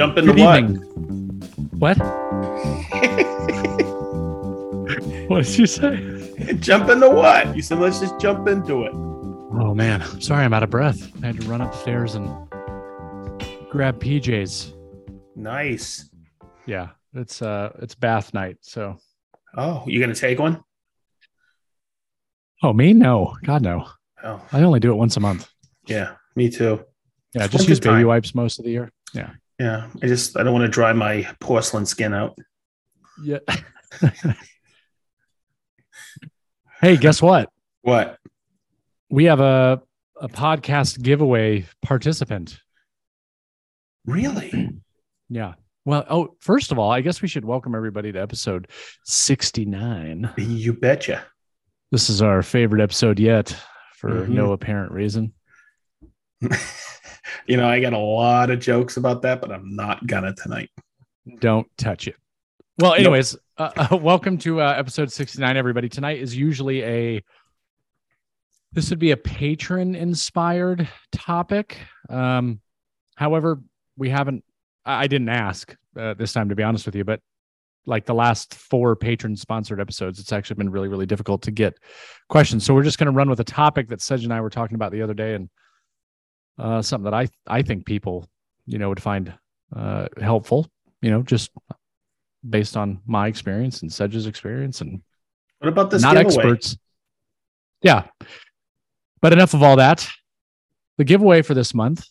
Jump into Good what? evening. What? what did you say? jump into what? You said let's just jump into it. Oh man, I'm sorry, I'm out of breath. I had to run upstairs and grab PJs. Nice. Yeah, it's uh, it's bath night. So, Oh, you gonna take one? oh me? No, God no. Oh, I only do it once a month. yeah, me too. Yeah, It's just use baby wipes most of the year. Yeah. Yeah, I just I don't want to dry my porcelain skin out. Yeah. hey, guess what? What? We have a a podcast giveaway participant. Really? Yeah. Well, oh, first of all, I guess we should welcome everybody to episode 69. You betcha. This is our favorite episode yet for Mhm. no apparent reason. you know, I got a lot of jokes about that, but I'm not gonna tonight. Don't touch it. Well, anyways, uh, uh, welcome to uh, episode 69, everybody. Tonight is usually a, this would be a patron inspired topic. Um, however, we haven't, I didn't ask uh, this time, to be honest with you, but like the last four patron sponsored episodes, it's actually been really, really difficult to get questions. So we're just going to run with a topic that Sedge and I were talking about the other day and uh, something that I, I think people, you know, would find uh, helpful, you know, just based on my experience and Sedge's experience and What about this not giveaway? experts. Yeah. But enough of all that. The giveaway for this month,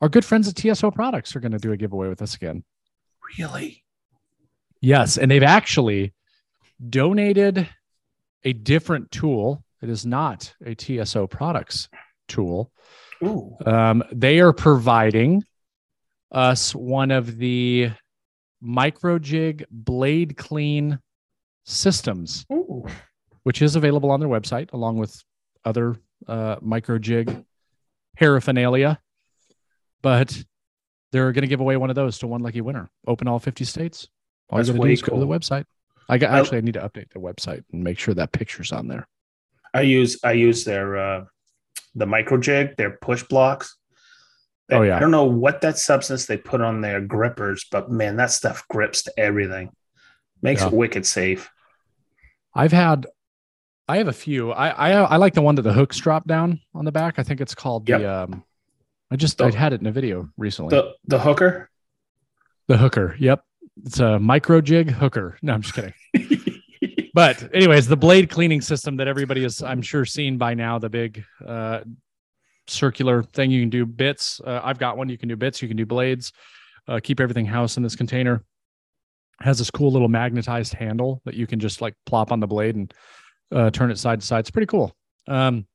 our good friends at TSO Products are going to do a giveaway with us again. Really? Yes. And they've actually donated a different tool. It is not a TSO Products tool. Ooh. Um, they are providing us one of the microjig blade clean systems Ooh. which is available on their website along with other uh, microjig paraphernalia. But they're going to give away one of those to one lucky winner. Open all 50 states. All That's you got to do is go to the website. I got actually I need to update the website and make sure that picture's on there. I use I use their uh the micro jig, their push blocks. Oh, yeah. I don't know what that substance they put on their grippers, but man, that stuff grips to everything. Makes Yeah. it wicked safe. I've had I have a few. I I I like the one that the hooks drop down on the back. I think it's called Yep. the um I just The- I had it in a video recently. The the hooker. the hooker. Yep. It's a micro jig hooker. No, I'm just kidding. but anyways, the blade cleaning system that everybody is, I'm sure, seen by now. The big uh, circular thing you can do bits. Uh, I've got one. You can do bits. You can do blades. Uh, keep everything house in this container. Has this cool little magnetized handle that you can just like plop on the blade and uh, turn it side to side. It's pretty cool. Um,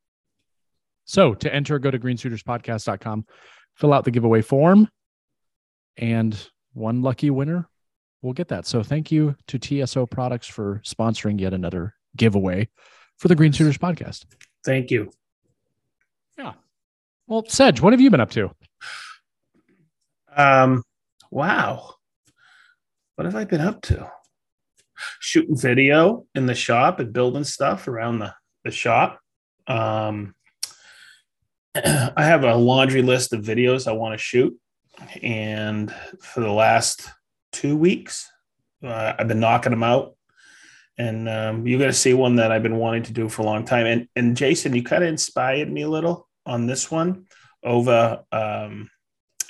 so to enter, go to greensuiterspodcast.com, fill out the giveaway form, and one lucky winner will get that. So thank you to TSO Products for sponsoring yet another giveaway for the Green Suiters podcast. Thank you. Yeah. Well, Sedge, what have you been up to? Um wow. What have I been up to? Shooting video in the shop and building stuff around the, the shop. Um I have a laundry list of videos I want to shoot. And for the last two weeks, uh, I've been knocking them out. And um, you're going to see one that I've been wanting to do for a long time. And, and Jason, you kind of inspired me a little on this one over um,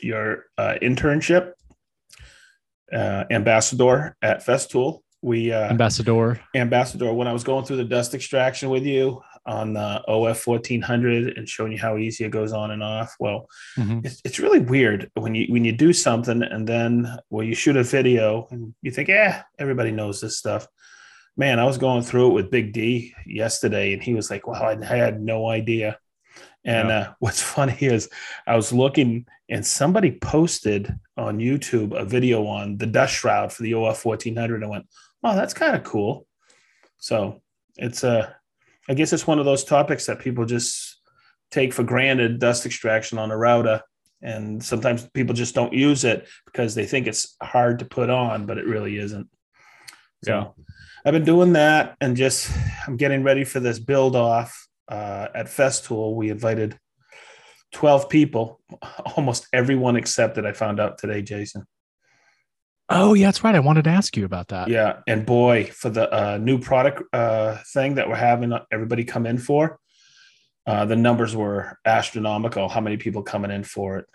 your uh, internship, uh, ambassador at Festool. We uh, Ambassador. ambassador when I was going through the dust extraction with you on the OF 1400 and showing you how easy it goes on and off. Well, Mhm. it's, it's really weird when you when you do something and then well you shoot a video and you think yeah everybody knows this stuff man i was going through it with big d yesterday and he was like "Wow, i had no idea and Yeah. uh, what's funny is i was looking and somebody posted on youtube a video on the dust shroud for the of 1400 and I went oh that's kind of cool so it's uh i guess it's one of those topics that people just take for granted dust extraction on a router and sometimes people just don't use it because they think it's hard to put on but it really isn't so Yeah. i've been doing that and just i'm getting ready for this build off uh, at festool we invited 12 people, almost everyone accepted. I found out today, Jason. Oh, yeah, that's right. I wanted to ask you about that. Yeah. And boy, for the uh, new product uh, thing that we're having everybody come in for, uh, the numbers were astronomical. How many people coming in for it?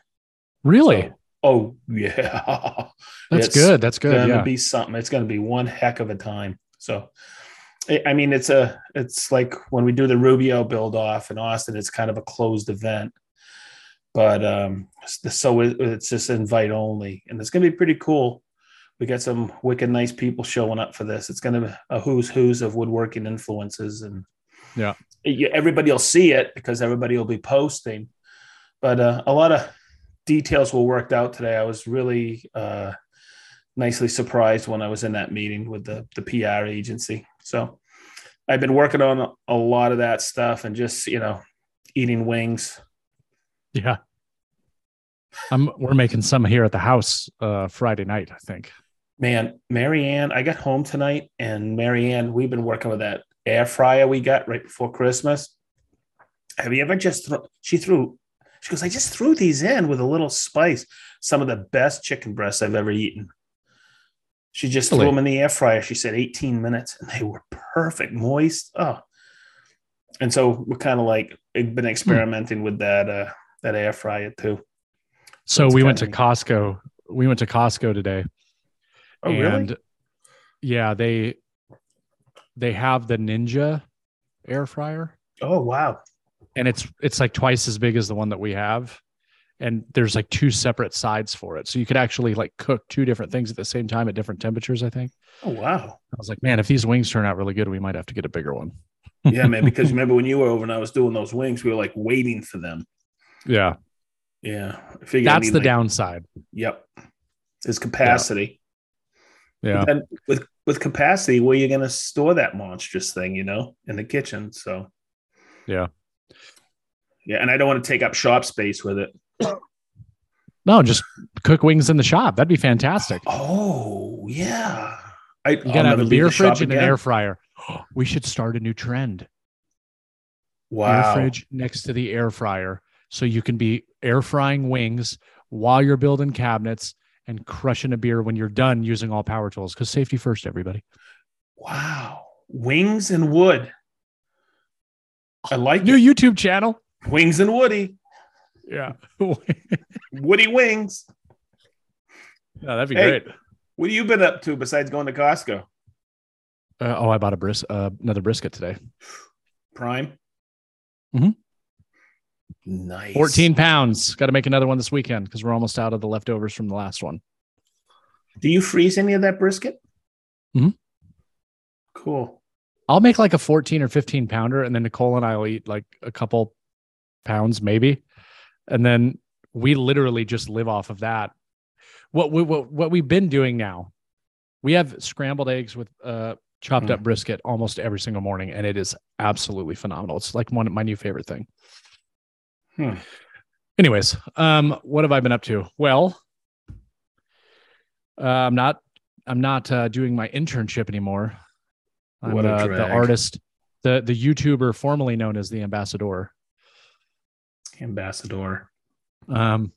Really? So, oh, yeah. That's it's good. That's good. It's going to yeah. be something. It's going to be one heck of a time. So, I mean, it's a, it's like when we do the Rubio build off in Austin, it's kind of a closed event but um so it's just invite only and it's going to be pretty cool we got some wicked nice people showing up for this. It's going to be a who's who's of woodworking influences, and yeah, everybody will see it because everybody will be posting. But uh, a lot of details were worked out today. I was really uh, nicely surprised when I was in that meeting with the the PR agency. So I've been working on a lot of that stuff and just you know eating wings. Yeah. I'm, we're making some here at the house uh, Friday night, I think man, Marianne, I got home tonight and Marianne, we've been working with that air fryer we got right before Christmas. Have you ever just throw, she threw, she goes, I just threw these in with a little spice. Some of the best chicken breasts I've ever eaten. She just really? threw them in the air fryer. She said 18 minutes and they were perfect, moist. Oh, and so we're kind of like been hmm. experimenting hmm. with that, uh, that air fryer too. So, so we went to Costco. We went to Costco today Oh, and really? yeah, they they have the Ninja air fryer. Oh, wow. And it's it's like twice as big as the one that we have. And there's like two separate sides for it. So you could actually like cook two different things at the same time at different temperatures, I think. Oh, wow. I was like, man, if these wings turn out really good, we might have to get a bigger one. yeah, man. Because remember when you were over and I was doing those wings, we were like waiting for them. Yeah. Yeah. I That's the like, downside. Yep. Is capacity. Yeah. And with with capacity, where you're going to store that monstrous thing, you know, in the kitchen. So. Yeah. Yeah, and I don't want to take up shop space with it. No, just cook wings in the shop. That'd be fantastic. Oh yeah. I, you gotta have a beer fridge and an air fryer. We should start a new trend. Wow. Air fridge next to the air fryer. So you can be air frying wings while you're building cabinets and crushing a beer when you're done using all power tools because safety first, everybody. Wow. Wings and wood. I like new it. YouTube channel. Wings and Woody. Yeah. Woody Wings. Yeah, that'd be hey, great. What have you been up to besides going to Costco? Uh, oh, I bought a bris uh, another brisket today. Prime. Mm-hmm. Nice. 14 pounds. Got to make another one this weekend because we're almost out of the leftovers from the last one. Do you freeze any of that brisket? hmm Cool. I'll make like a 14 or 15 pounder, and then Nicole and I will eat like a couple pounds, maybe. And then we literally just live off of that. What we what, what we've been doing now, we have scrambled eggs with uh chopped mm. up brisket almost every single morning, and it is absolutely phenomenal. It's like one of my new favorite thing. Hmm. Anyways, um, what have I been up to? Well, uh, I'm not. I'm not uh, doing my internship anymore. I'm what uh, the artist, the the YouTuber formerly known as the ambassador. Ambassador. Um,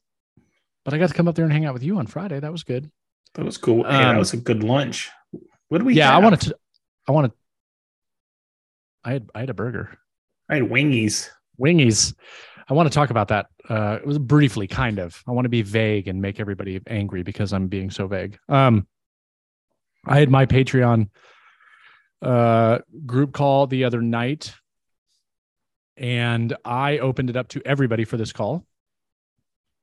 but I got to come up there and hang out with you on Friday. That was good. That was cool. Hey, um, that was a good lunch. What do we? Yeah, have? I wanted to. I wanted. I had I had a burger. I had wingies. Wingies. I want to talk about that. Uh, briefly, kind of. I want to be vague and make everybody angry because I'm being so vague. Um, I had my Patreon uh, group call the other night, and I opened it up to everybody for this call,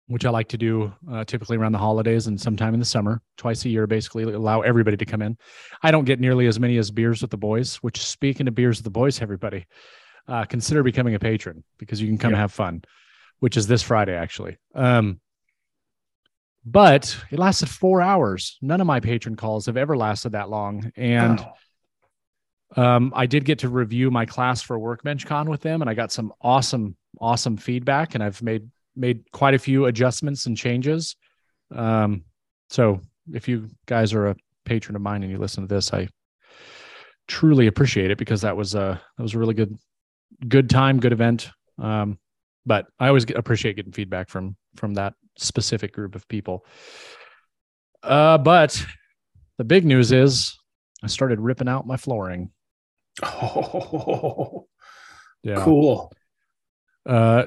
which I like to do uh, typically around the holidays and sometime in the summer, twice a year, basically allow everybody to come in. I don't get nearly as many as beers with the boys. Which, speaking of beers with the boys, everybody uh, consider becoming a patron because you can come yep. have fun, which is this Friday actually. Um, but it lasted four hours. None of my patron calls have ever lasted that long, and um, I did get to review my class for Workbench Con with them, and I got some awesome, awesome feedback, and I've made made quite a few adjustments and changes. Um, so if you guys are a patron of mine and you listen to this, I truly appreciate it because that was a that was a really good good time, good event. Um, but I always get, appreciate getting feedback from from that specific group of people. Uh, but the big news is I started ripping out my flooring. Oh, Yeah. cool. Uh,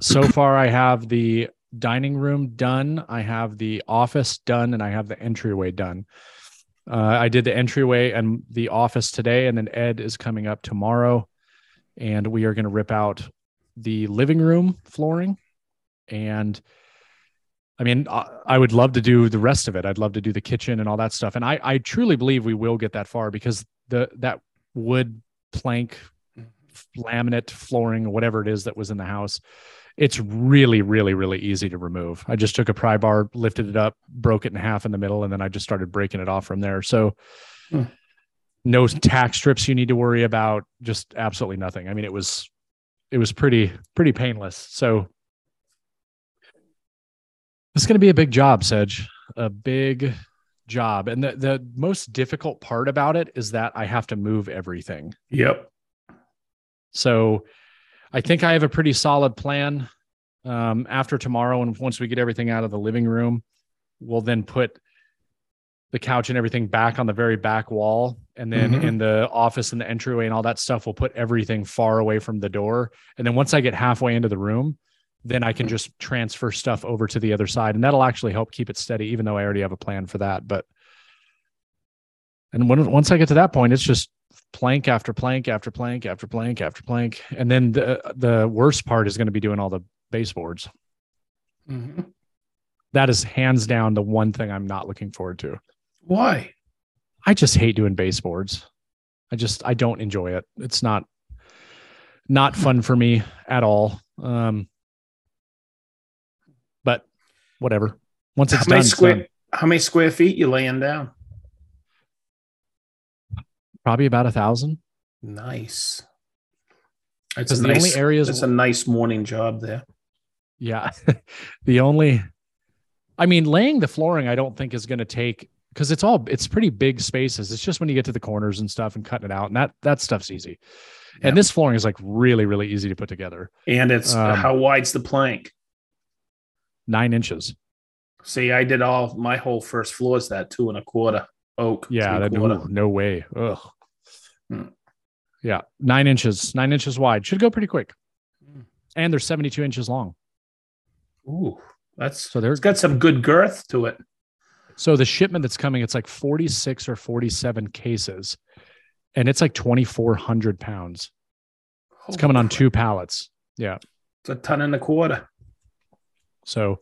so far, I have the dining room done, I have the office done, and I have the entryway done. Uh, I did the entryway and the office today, and then Ed is coming up tomorrow, and we are going to rip out the living room flooring. And I mean, I, would love to do the rest of it. I'd love to do the kitchen and all that stuff. And I, I truly believe we will get that far because the that wood plank laminate flooring whatever it is that was in the house it's really really really easy to remove i just took a pry bar lifted it up broke it in half in the middle and then i just started breaking it off from there so Hmm. No tax strips you need to worry about just absolutely nothing i mean it was it was pretty pretty painless so it's going to be a big job sedge a big job and the, the most difficult part about it is that i have to move everything Yep. so I think I have a pretty solid plan. Um, after tomorrow, and once we get everything out of the living room, we'll then put the couch and everything back on the very back wall. And then Mhm. in the office and the entryway and all that stuff, we'll put everything far away from the door. And then once I get halfway into the room, then I can just transfer stuff over to the other side. And that'll actually help keep it steady, even though I already have a plan for that. But and when, once I get to that point, it's just plank after plank after plank after plank after plank. And then the the worst part is going to be doing all the baseboards. Mhm. That is hands down the one thing I'm not looking forward to. Why? I just hate doing baseboards. I just I don't enjoy it. It's not not fun for me at all. Um but whatever. Once How it's many done, it's done. How many square feet you laying down? probably about a thousand. Nice. It's a the nice. only areas That's a nice morning job there. Yeah. the only I mean, laying the flooring I don't think is going to take cuz it's all it's pretty big spaces. It's just when you get to the corners and stuff and cutting it out and that that stuff's easy. Yeah. And this flooring is like really really easy to put together. And it's Um, how wide's the plank? 9 inches. See, I did all my whole first floor is that two and a quarter oak. Yeah, that, quarter. ooh, no way. Ugh. Hmm. Yeah, 9 inches, 9 inches wide. Should go pretty quick. Hmm. And they're 72 inches long. Ooh, that's So they're it's got some good girth to it. So the shipment that's coming, it's like 46 or 47 cases, and it's like 2,400 pounds. It's coming on two pallets. Yeah. It's a ton and a quarter. So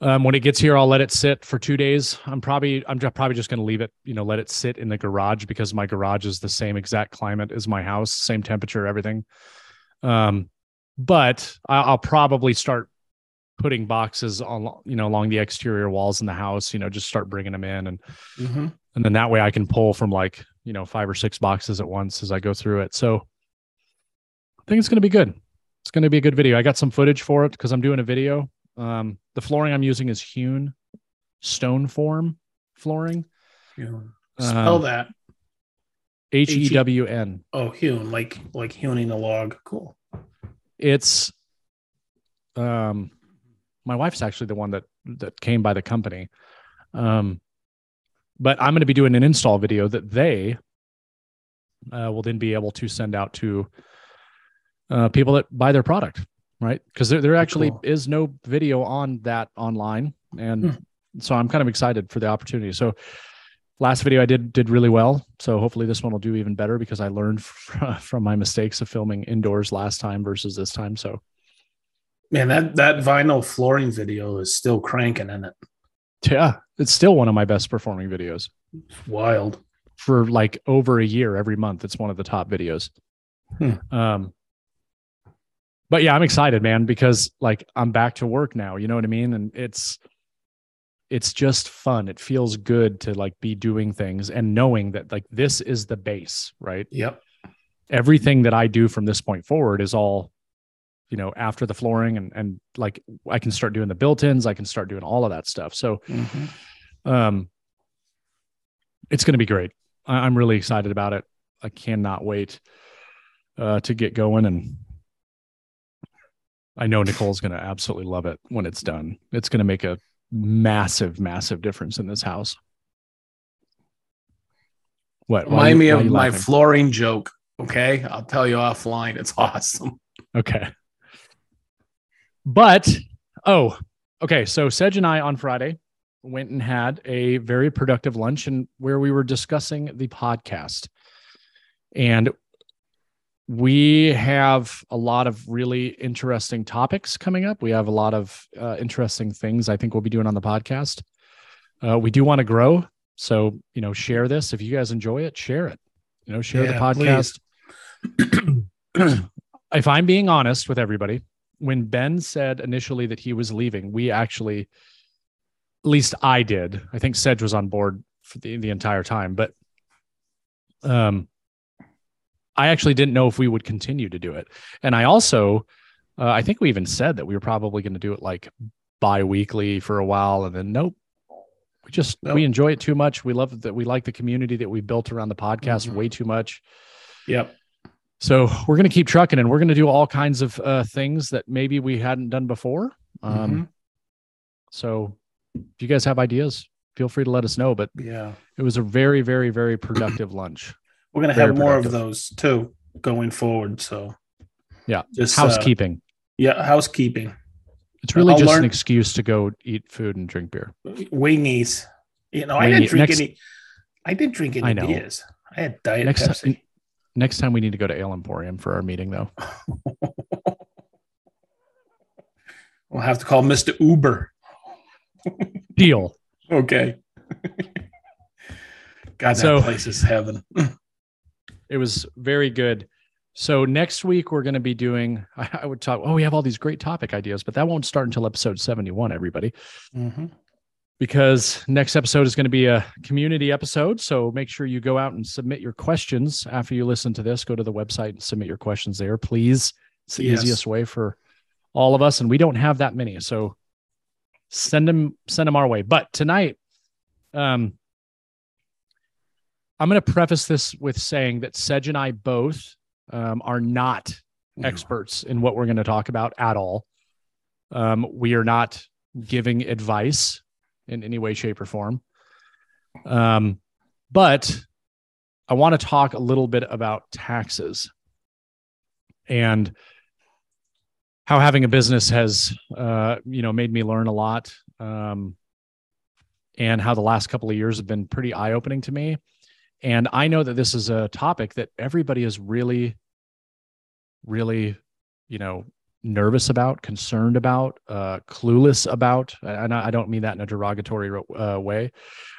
um, when it gets here, I'll let it sit for two days. I'm probably I'm probably just going to leave it, you know, let it sit in the garage because my garage is the same exact climate as my house, same temperature, everything. Um, but I'll probably start putting boxes on, you know, along the exterior walls in the house. You know, just start bringing them in and Mhm. and then that way I can pull from like you know five or six boxes at once as I go through it. So I think it's going to be good. It's going to be a good video. I got some footage for it because I'm doing a video. Um, the flooring I'm using is hewn stone form flooring. Hewn. Spell Um, that. H E W N. Oh, hewn, like like hewing a log. Cool. It's um, my wife's actually the one that that came by the company. Um, but I'm going to be doing an install video that they uh, will then be able to send out to uh, people that buy their product, right? Because there, there actually Cool. is no video on that online, and Hmm. so I'm kind of excited for the opportunity. So last video I did did really well, so hopefully this one will do even better because I learned fr- from my mistakes of filming indoors last time versus this time. So Man, that that vinyl flooring video is still cranking in it. yeah, it's still one of my best performing videos It's wild. for like over a year. Every month, it's one of the top videos. Hmm. Um, but yeah, I'm excited, man, because like I'm back to work now. You know what I mean? And it's it's just fun. It feels good to like be doing things and knowing that like this is the base, right? Yep. Everything that I do from this point forward is all you know after the flooring and and like I can start doing the built-ins, I can start doing all of that stuff. So Mhm. um it's going to be great I, i'm really excited about it i cannot wait uh to get going and I know Nicole's going to absolutely love it when it's done. It's going to make a massive, massive difference in this house. What? Why Remind you- me of my flooring joke. Okay. I'll tell you offline. It's awesome. Okay. But oh, okay. So Sedge and I on Friday went and had a very productive lunch and where we were discussing the podcast. And we have a lot of really interesting topics coming up. We have a lot of uh, interesting things I think we'll be doing on the podcast. Uh, we do want to grow. So, you know, share this. If you guys enjoy it, share it. You know, share the podcast. if I'm being honest with everybody, when Ben said initially that he was leaving, we actually, at least I did. I think Sedge was on board for the, the entire time, but um, I actually didn't know if we would continue to do it. And I also, uh, I think we even said that we were probably going to do it like bi-weekly for a while, and then nope. We just Nope. we enjoy it too much. We love that we like the community that we built around the podcast Mhm. way too much. Yep. So we're going to keep trucking and we're going to do all kinds of uh, things that maybe we hadn't done before. Um, Mhm. So if you guys have ideas, feel free to let us know. But Yeah. it was a very, very, very productive lunch. We're gonna have more of those too going forward. So Yeah. just uh, Housekeeping. yeah, housekeeping. it's really I'll just an excuse to go eat food and drink beer. Wingies. You know, I didn't drink next- any. I didn't drink any I know. beers. I had diet Next Pepsi. time, next time we need to go to Ale Emporium for our meeting, though. we'll have to call Mr. Uber. Deal. Okay. God, that So- place is heaven. It was very good. So next week we're going to be doing. I, I would talk. Oh, we have all these great topic ideas, but that won't start until episode seventy-one. Everybody. Mhm. Because next episode is going to be a community episode. So make sure you go out and submit your questions after you listen to this. Go to the website and submit your questions there, please. It's the Yes. easiest way for all of us, and we don't have that many, so send them send them our way. But tonight, um, I'm going to preface this with saying that Sedge and I both um, are not experts in what we're going to talk about at all. Um, we are not giving advice in any way, shape, or form. Um, but I want to talk a little bit about taxes and how having a business has, uh, you know, made me learn a lot, um, and how the last couple of years have been pretty eye opening to me. And I know that this is a topic that everybody is really, really, you know, nervous about, concerned about, uh, clueless about. And I don't mean that in a derogatory uh, way,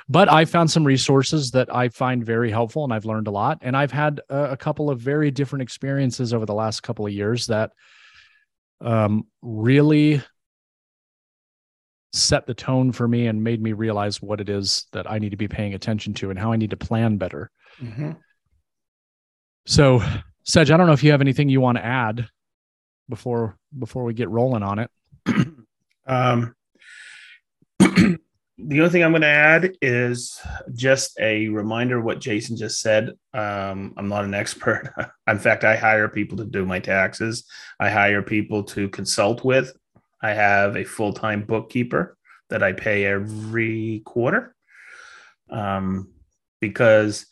but I found some resources that I find very helpful and I've learned a lot. And I've had a, a couple of very different experiences over the last couple of years that um, really set the tone for me and made me realize what it is that I need to be paying attention to and how I need to plan better. Mhm. So, Sedge, I don't know if you have anything you want to add before before we get rolling on it. Um, the only thing I'm going to add is just a reminder what Jason just said. Um, I'm not an expert. In fact, I hire people to do my taxes. I hire people to consult with. I have a full time bookkeeper that I pay every quarter um, because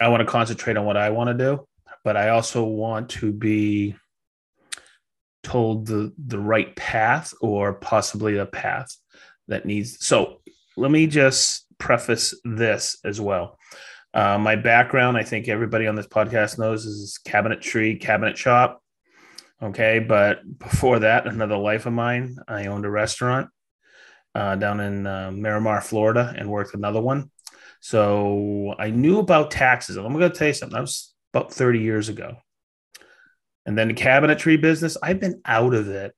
I want to concentrate on what I want to do, but I also want to be told the the right path or possibly a path that needs so let me just preface this as well. Uh, my background i think everybody on this podcast knows is cabinetry cabinet shop. Okay but before that another life of mine i owned a restaurant uh, down in uh, miramar florida and worked another one. So i knew about taxes. I'm going to tell you something. That was about 30 years ago and then the cabinetry business, I've been out of it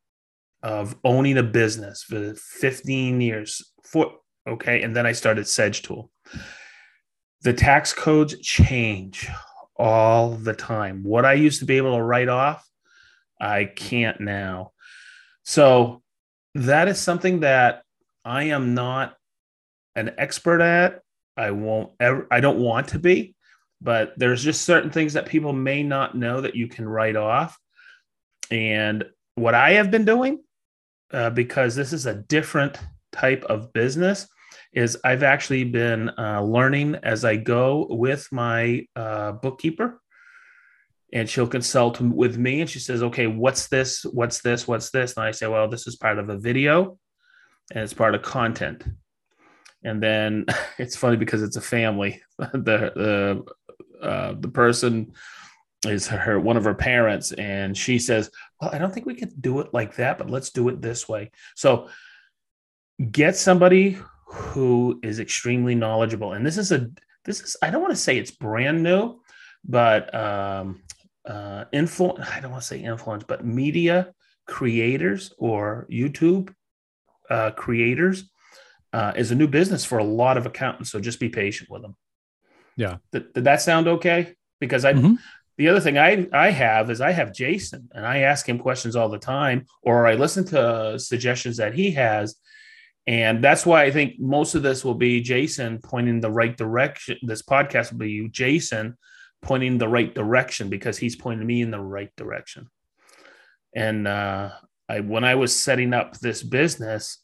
of owning a business for 15 years. For okay. And then I started Sedge Tool. The tax codes change all the time. What I used to be able to write off, I can't now. So that is something that I am not an expert at. I won't ever, I don't want to be but there's just certain things that people may not know that you can write off and what I have been doing, uh, because this is a different type of business, is I've actually been uh, learning as I go with my uh, bookkeeper. And she'll consult with me and she says, okay, what's this? What's this? What's this? And I say, well, this is part of a video and it's part of content. And then it's funny because it's a family. the the uh, the person is her one of her parents, and she says, "Well, I don't think we could do it like that, but let's do it this way." So get somebody who is extremely knowledgeable, and this is a this is I don't want to say it's brand new, but um, uh, influence. I don't want to say influence, but media creators or YouTube uh, creators uh, is a new business for a lot of accountants. So just be patient with them. Yeah. Did, did that sound okay? Because I, mm-hmm. the other thing I, I have is I have Jason and I ask him questions all the time, or I listen to suggestions that he has. And that's why I think most of this will be Jason pointing the right direction. This podcast will be you, Jason, pointing the right direction because he's pointing me in the right direction. And uh, I, when I was setting up this business,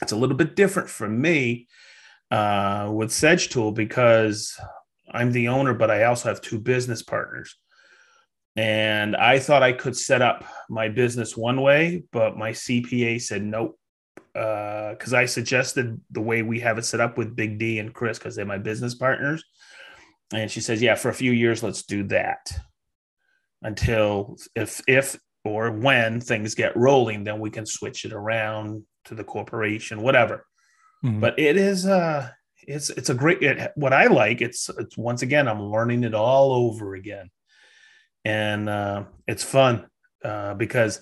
it's a little bit different for me uh, with Sedge Tool because I'm the owner, but I also have two business partners. And I thought I could set up my business one way, but my CPA said nope. Because uh, I suggested the way we have it set up with Big D and Chris, because they're my business partners. And she says, yeah, for a few years, let's do that until if if or when things get rolling, then we can switch it around to the corporation, whatever. Mm-hmm. But it is uh it's it's a great it, what I like. It's it's once again I'm learning it all over again, and uh, it's fun uh, because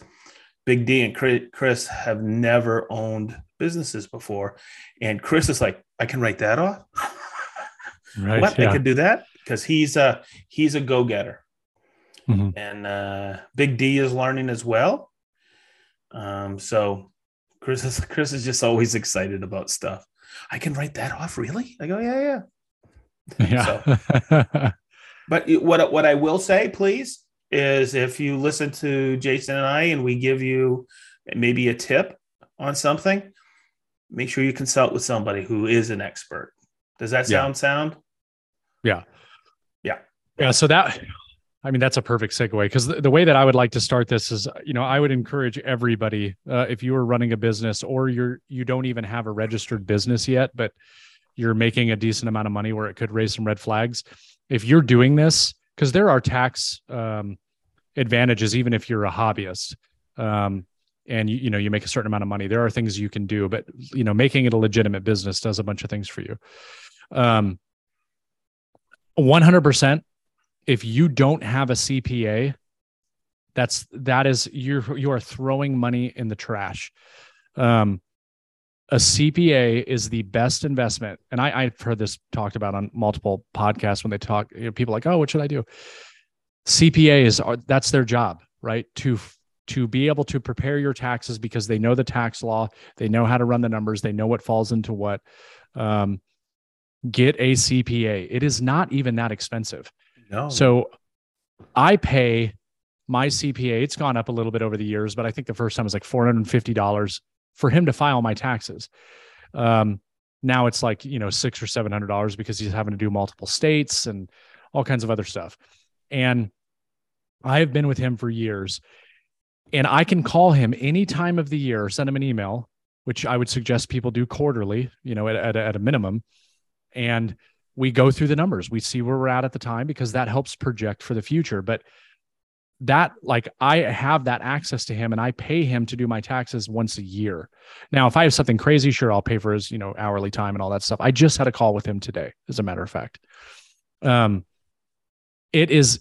Big D and Chris have never owned businesses before, and Chris is like, I can write that off. right, what yeah. I can do that because he's a he's a go getter, mm-hmm. and uh, Big D is learning as well. Um, so Chris is Chris is just always excited about stuff. I can write that off, really? I go, yeah, yeah. Yeah. so, but what what I will say, please, is if you listen to Jason and I, and we give you maybe a tip on something, make sure you consult with somebody who is an expert. Does that sound yeah. sound? Yeah. Yeah. Yeah. So that I mean, that's a perfect segue because the, the, way that I would like to start this is, you know, I would encourage everybody, uh, if you are running a business or you're you don't even have a registered business yet, but you're making a decent amount of money where it could raise some red flags. If you're doing this, because there are tax um, advantages, even if you're a hobbyist, um, and you, you know you make a certain amount of money, there are things you can do. But you know, making it a legitimate business does a bunch of things for you. Um, 100% if you don't have a CPA, that's that is you're you are throwing money in the trash. Um, a CPA is the best investment, and I, I've heard this talked about on multiple podcasts when they talk. You know, people like, oh, what should I do? CPA is that's their job, right? To to be able to prepare your taxes because they know the tax law, they know how to run the numbers, they know what falls into what. Um, get a CPA. It is not even that expensive. No. So I pay my CPA. It's gone up a little bit over the years, but I think the first time was like $450 for him to file my taxes. Um, now it's like, you know, six or $700 because he's having to do multiple states and all kinds of other stuff. And I have been with him for years and I can call him any time of the year, send him an email, which I would suggest people do quarterly, you know, at, at, at a minimum. And we go through the numbers. We see where we're at at the time because that helps project for the future. But that like i have that access to him and i pay him to do my taxes once a year. Now if i have something crazy sure i'll pay for his you know hourly time and all that stuff. I just had a call with him today as a matter of fact. Um it is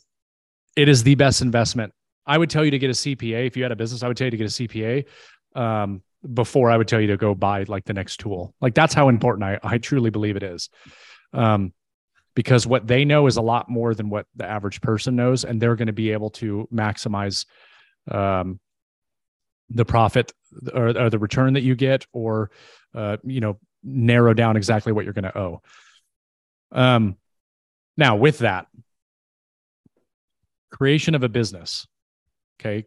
it is the best investment. I would tell you to get a cpa if you had a business i would tell you to get a cpa um before i would tell you to go buy like the next tool. Like that's how important i i truly believe it is um, because what they know is a lot more than what the average person knows, and they're going to be able to maximize um, the profit or, or, the return that you get, or uh, you know, narrow down exactly what you're going to owe. Um, now, with that, creation of a business. Okay.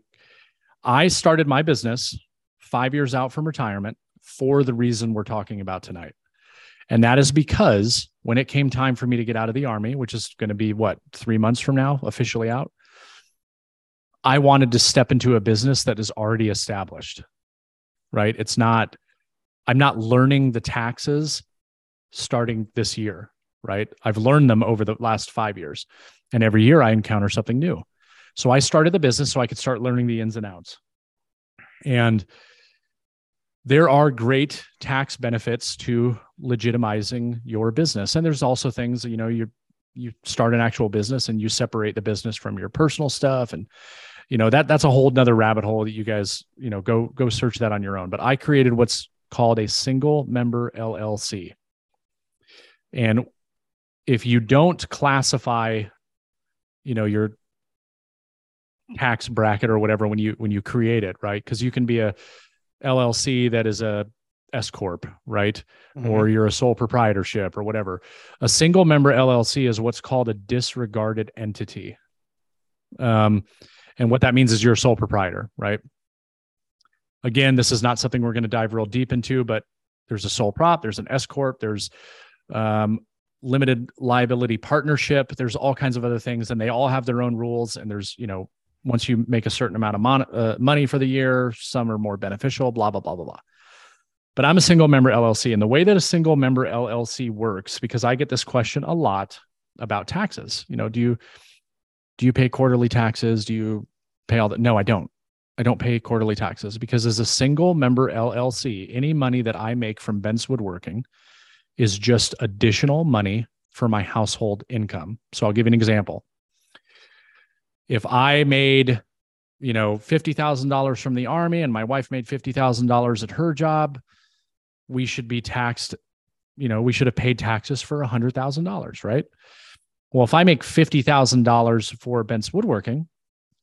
I started my business five years out from retirement for the reason we're talking about tonight. And that is because when it came time for me to get out of the army, which is going to be what, three months from now, officially out, I wanted to step into a business that is already established, right? It's not, I'm not learning the taxes starting this year, right? I've learned them over the last five years. And every year I encounter something new. So I started the business so I could start learning the ins and outs. And there are great tax benefits to legitimizing your business. And there's also things, you know, you you start an actual business and you separate the business from your personal stuff. And you know that that's a whole nother rabbit hole that you guys you know go go search that on your own. But i created what's called a single member llc and if you don't classify you know your tax bracket or whatever when you when you create it right? Because you can be a llc that is a s corp right? Mm-hmm. or you're a sole proprietorship or whatever. A single member llc is what's called a disregarded entity. Um, and what that means is you're a sole proprietor right? Again this is not something we're going to dive real deep into but there's a sole prop there's an s corp there's um, limited liability partnership there's all kinds of other things and they all have their own rules and there's you know once you make a certain amount of mon- uh, money for the year some are more beneficial blah blah blah blah blah but i'm a single member llc and the way that a single member llc works because i get this question a lot about taxes you know do you do you pay quarterly taxes do you pay all that no i don't i don't pay quarterly taxes because as a single member llc any money that i make from bent's woodworking is just additional money for my household income. So I'll give you an example. If I made, you know, $50,000 from the army and my wife made $50,000 at her job, we should be taxed, you know, we should have paid taxes for $100,000, right? Well, if I make $50,000 for Bent's Woodworking,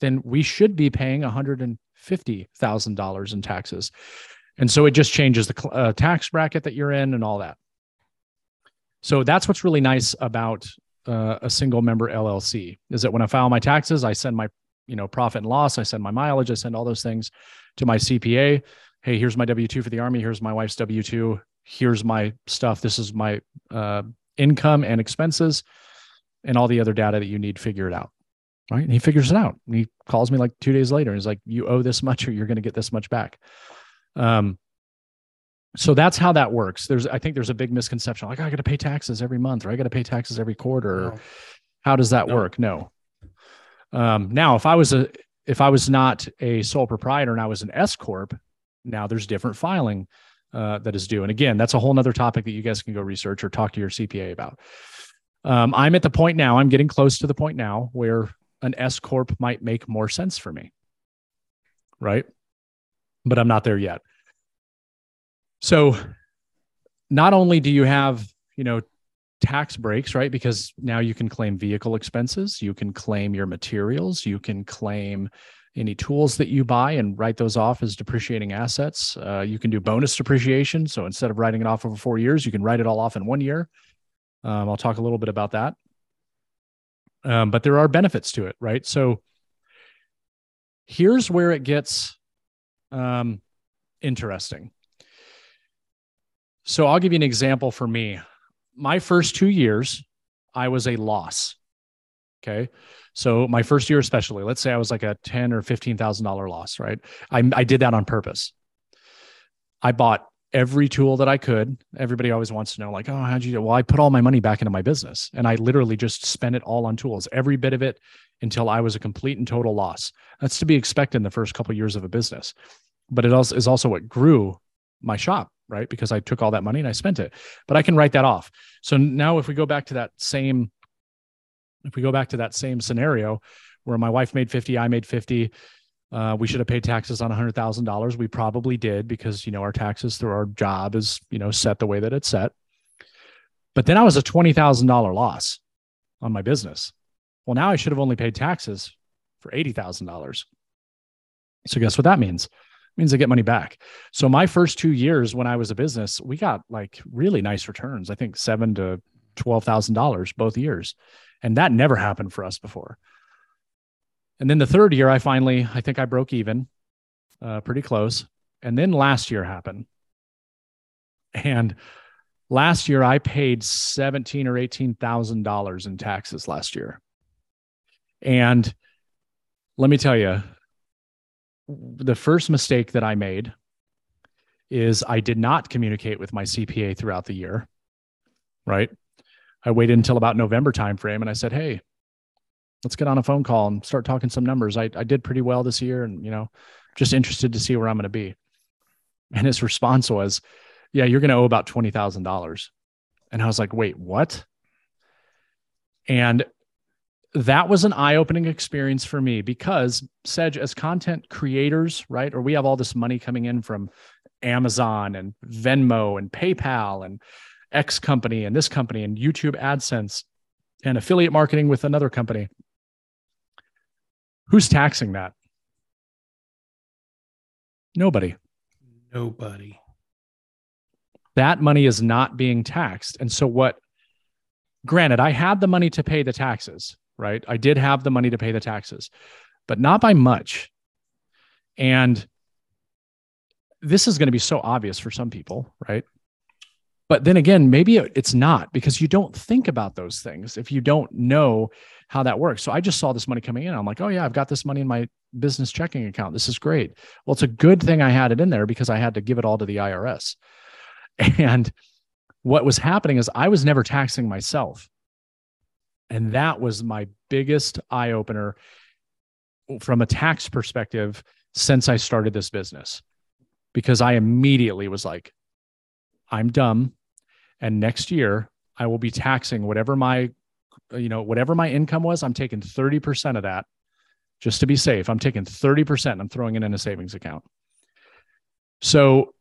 then we should be paying $150,000 in taxes. And so it just changes the uh, tax bracket that you're in and all that. So that's what's really nice about uh, a single member LLC is that when I file my taxes, I send my you know profit and loss, I send my mileage, I send all those things to my CPA. Hey, here's my W two for the army. Here's my wife's W two. Here's my stuff. This is my uh, income and expenses, and all the other data that you need. Figure it out, right? And he figures it out. And he calls me like two days later. and He's like, "You owe this much, or you're going to get this much back." Um, so that's how that works. There's i think there's a big misconception like oh, i got to pay taxes every month or i got to pay taxes every quarter. No. how does that no. work? No. Um, now if i was a if i was not a sole proprietor and i was an s corp now there's different filing uh, that is due. And again that's a whole nother topic that you guys can go research or talk to your cpa about. Um, i'm at the point now i'm getting close to the point now where an s corp might make more sense for me. Right? But i'm not there yet so not only do you have, you know, tax breaks, right? Because now you can claim vehicle expenses, you can claim your materials, you can claim any tools that you buy and write those off as depreciating assets. Uh, you can do bonus depreciation. So instead of writing it off over four years, you can write it all off in one year. Um, I'll talk a little bit about that. Um, but there are benefits to it, right? So here's where it gets um, interesting. So I'll give you an example for me. My first two years, I was a loss. Okay. So my first year, especially, let's say I was like a ten or fifteen thousand dollar loss, right? I, I did that on purpose. I bought every tool that I could. Everybody always wants to know, like, oh, how'd you do? Well, I put all my money back into my business and I literally just spent it all on tools, every bit of it until I was a complete and total loss. That's to be expected in the first couple years of a business. But it also is also what grew my shop right? Because I took all that money and I spent it. But I can write that off. So now if we go back to that same if we go back to that same scenario where my wife made 50, I made 50, uh, we should have paid taxes on $100,000. We probably did because, you know, our taxes through our job is, you know, set the way that it's set. But then I was a $20,000 loss on my business. Well, now I should have only paid taxes for $80,000. So guess what that means? Means I get money back. So my first two years when I was a business, we got like really nice returns. I think seven to twelve thousand dollars both years, and that never happened for us before. And then the third year, I finally, I think I broke even, uh, pretty close. And then last year happened. And last year I paid seventeen or eighteen thousand dollars in taxes last year. And let me tell you, the first mistake that I made is I did not communicate with my CPA throughout the year. Right. I waited until about November timeframe and I said, Hey, let's get on a phone call and start talking some numbers. I, I did pretty well this year and, you know, just interested to see where I'm going to be. And his response was, Yeah, you're going to owe about $20,000. And I was like, Wait, what? And that was an eye-opening experience for me because Sedge, as content creators, right? Or we have all this money coming in from Amazon and Venmo and PayPal and X company and this company and YouTube AdSense and affiliate marketing with another company. Who's taxing that? Nobody. Nobody. That money is not being taxed. And so, what, granted, I had the money to pay the taxes, right? I did have the money to pay the taxes, but not by much. And this is going to be so obvious for some people, right? But then again, maybe it's not because you don't think about those things if you don't know how that works. So I just saw this money coming in. I'm like, oh, yeah, I've got this money in my business checking account. This is great. Well, it's a good thing I had it in there because I had to give it all to the IRS. And what was happening is I was never taxing myself. And that was my biggest eye opener from a tax perspective since I started this business because I immediately was like, I'm dumb. And next year, I will be taxing whatever my, you know, whatever my income was. I'm taking 30% of that just to be safe. I'm taking 30%. I'm throwing it in a savings account. So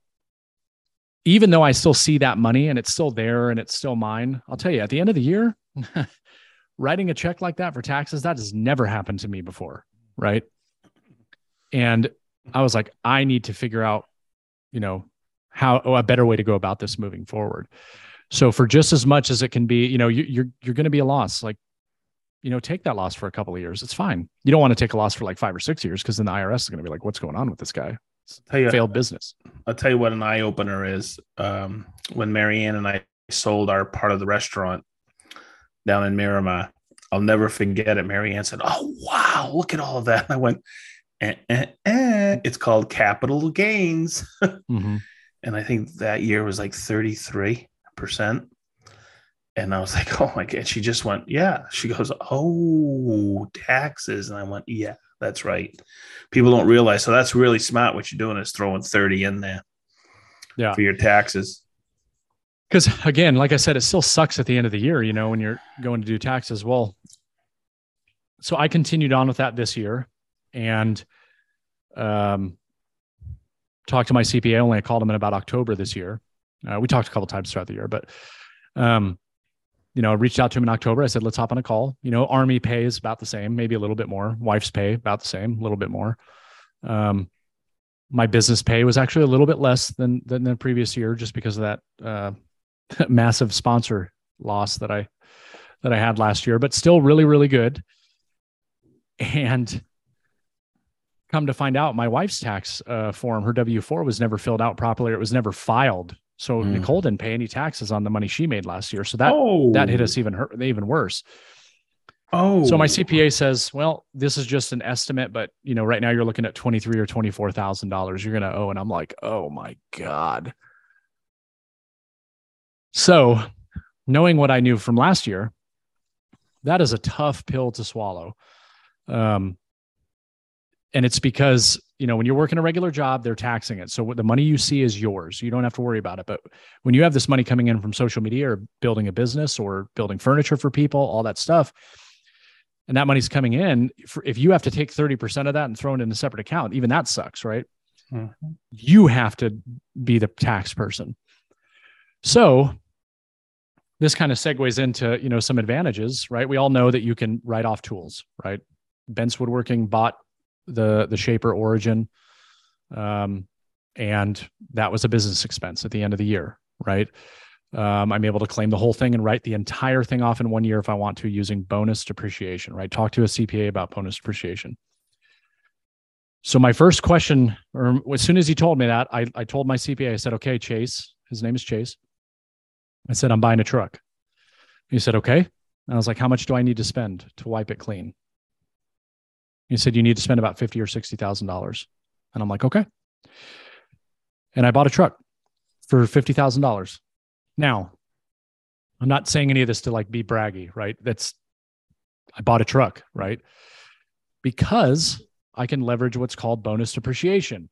even though I still see that money and it's still there and it's still mine, I'll tell you at the end of the year, writing a check like that for taxes, that has never happened to me before. Right. And I was like, I need to figure out, you know, how oh, a better way to go about this moving forward. So for just as much as it can be, you know, you, you're you're going to be a loss. Like, you know, take that loss for a couple of years. It's fine. You don't want to take a loss for like five or six years because then the IRS is going to be like, what's going on with this guy? Tell you, failed business. I'll tell you what an eye opener is. Um, when Marianne and I sold our part of the restaurant down in Miramar, I'll never forget it. Marianne said, "Oh wow, look at all of that." And I went, eh, eh, eh. "It's called capital gains," mm-hmm. and I think that year was like thirty three percent. And I was like, oh my God. She just went, yeah. She goes, oh, taxes. And I went, yeah, that's right. People don't realize. So that's really smart. What you're doing is throwing 30 in there yeah. for your taxes. Because again, like I said, it still sucks at the end of the year, you know, when you're going to do taxes. Well, so I continued on with that this year and um, talked to my CPA. Only I called him in about October this year uh, we talked a couple times throughout the year, but um, you know, I reached out to him in October. I said, let's hop on a call. You know, army pay is about the same, maybe a little bit more. Wife's pay about the same, a little bit more. Um, my business pay was actually a little bit less than than the previous year, just because of that uh, massive sponsor loss that I that I had last year, but still really really good. And come to find out, my wife's tax uh, form, her W four, was never filled out properly. It was never filed so mm. Nicole didn't pay any taxes on the money she made last year. So that oh. that hit us even hurt, even worse. Oh. So my CPA says, well, this is just an estimate, but you know, right now you're looking at twenty three or twenty four thousand dollars you're gonna owe, and I'm like, oh my god. So, knowing what I knew from last year, that is a tough pill to swallow. Um, and it's because you know when you're working a regular job they're taxing it. So the money you see is yours. You don't have to worry about it. But when you have this money coming in from social media or building a business or building furniture for people all that stuff and that money's coming in if you have to take 30% of that and throw it in a separate account even that sucks right? Mm-hmm. you have to be the tax person. So this kind of segues into you know some advantages right? We all know that you can write off tools right? Bent's Woodworking bought the the shaper origin um, and that was a business expense at the end of the year right? Um, i'm able to claim the whole thing and write the entire thing off in one year if i want to using bonus depreciation right? Talk to a cpa about bonus depreciation. So my first question, or as soon as he told me that, I, I told my CPA, I said, okay, Chase, his name is Chase. I said, I'm buying a truck. He said, okay. And I was like, how much do I need to spend to wipe it clean? He said, you need to spend about fifty or sixty thousand dollars. And I'm like, okay. And I bought a truck for fifty thousand dollars. Now, I'm not saying any of this to like be braggy, right? That's I bought a truck, right? Because I can leverage what's called bonus depreciation.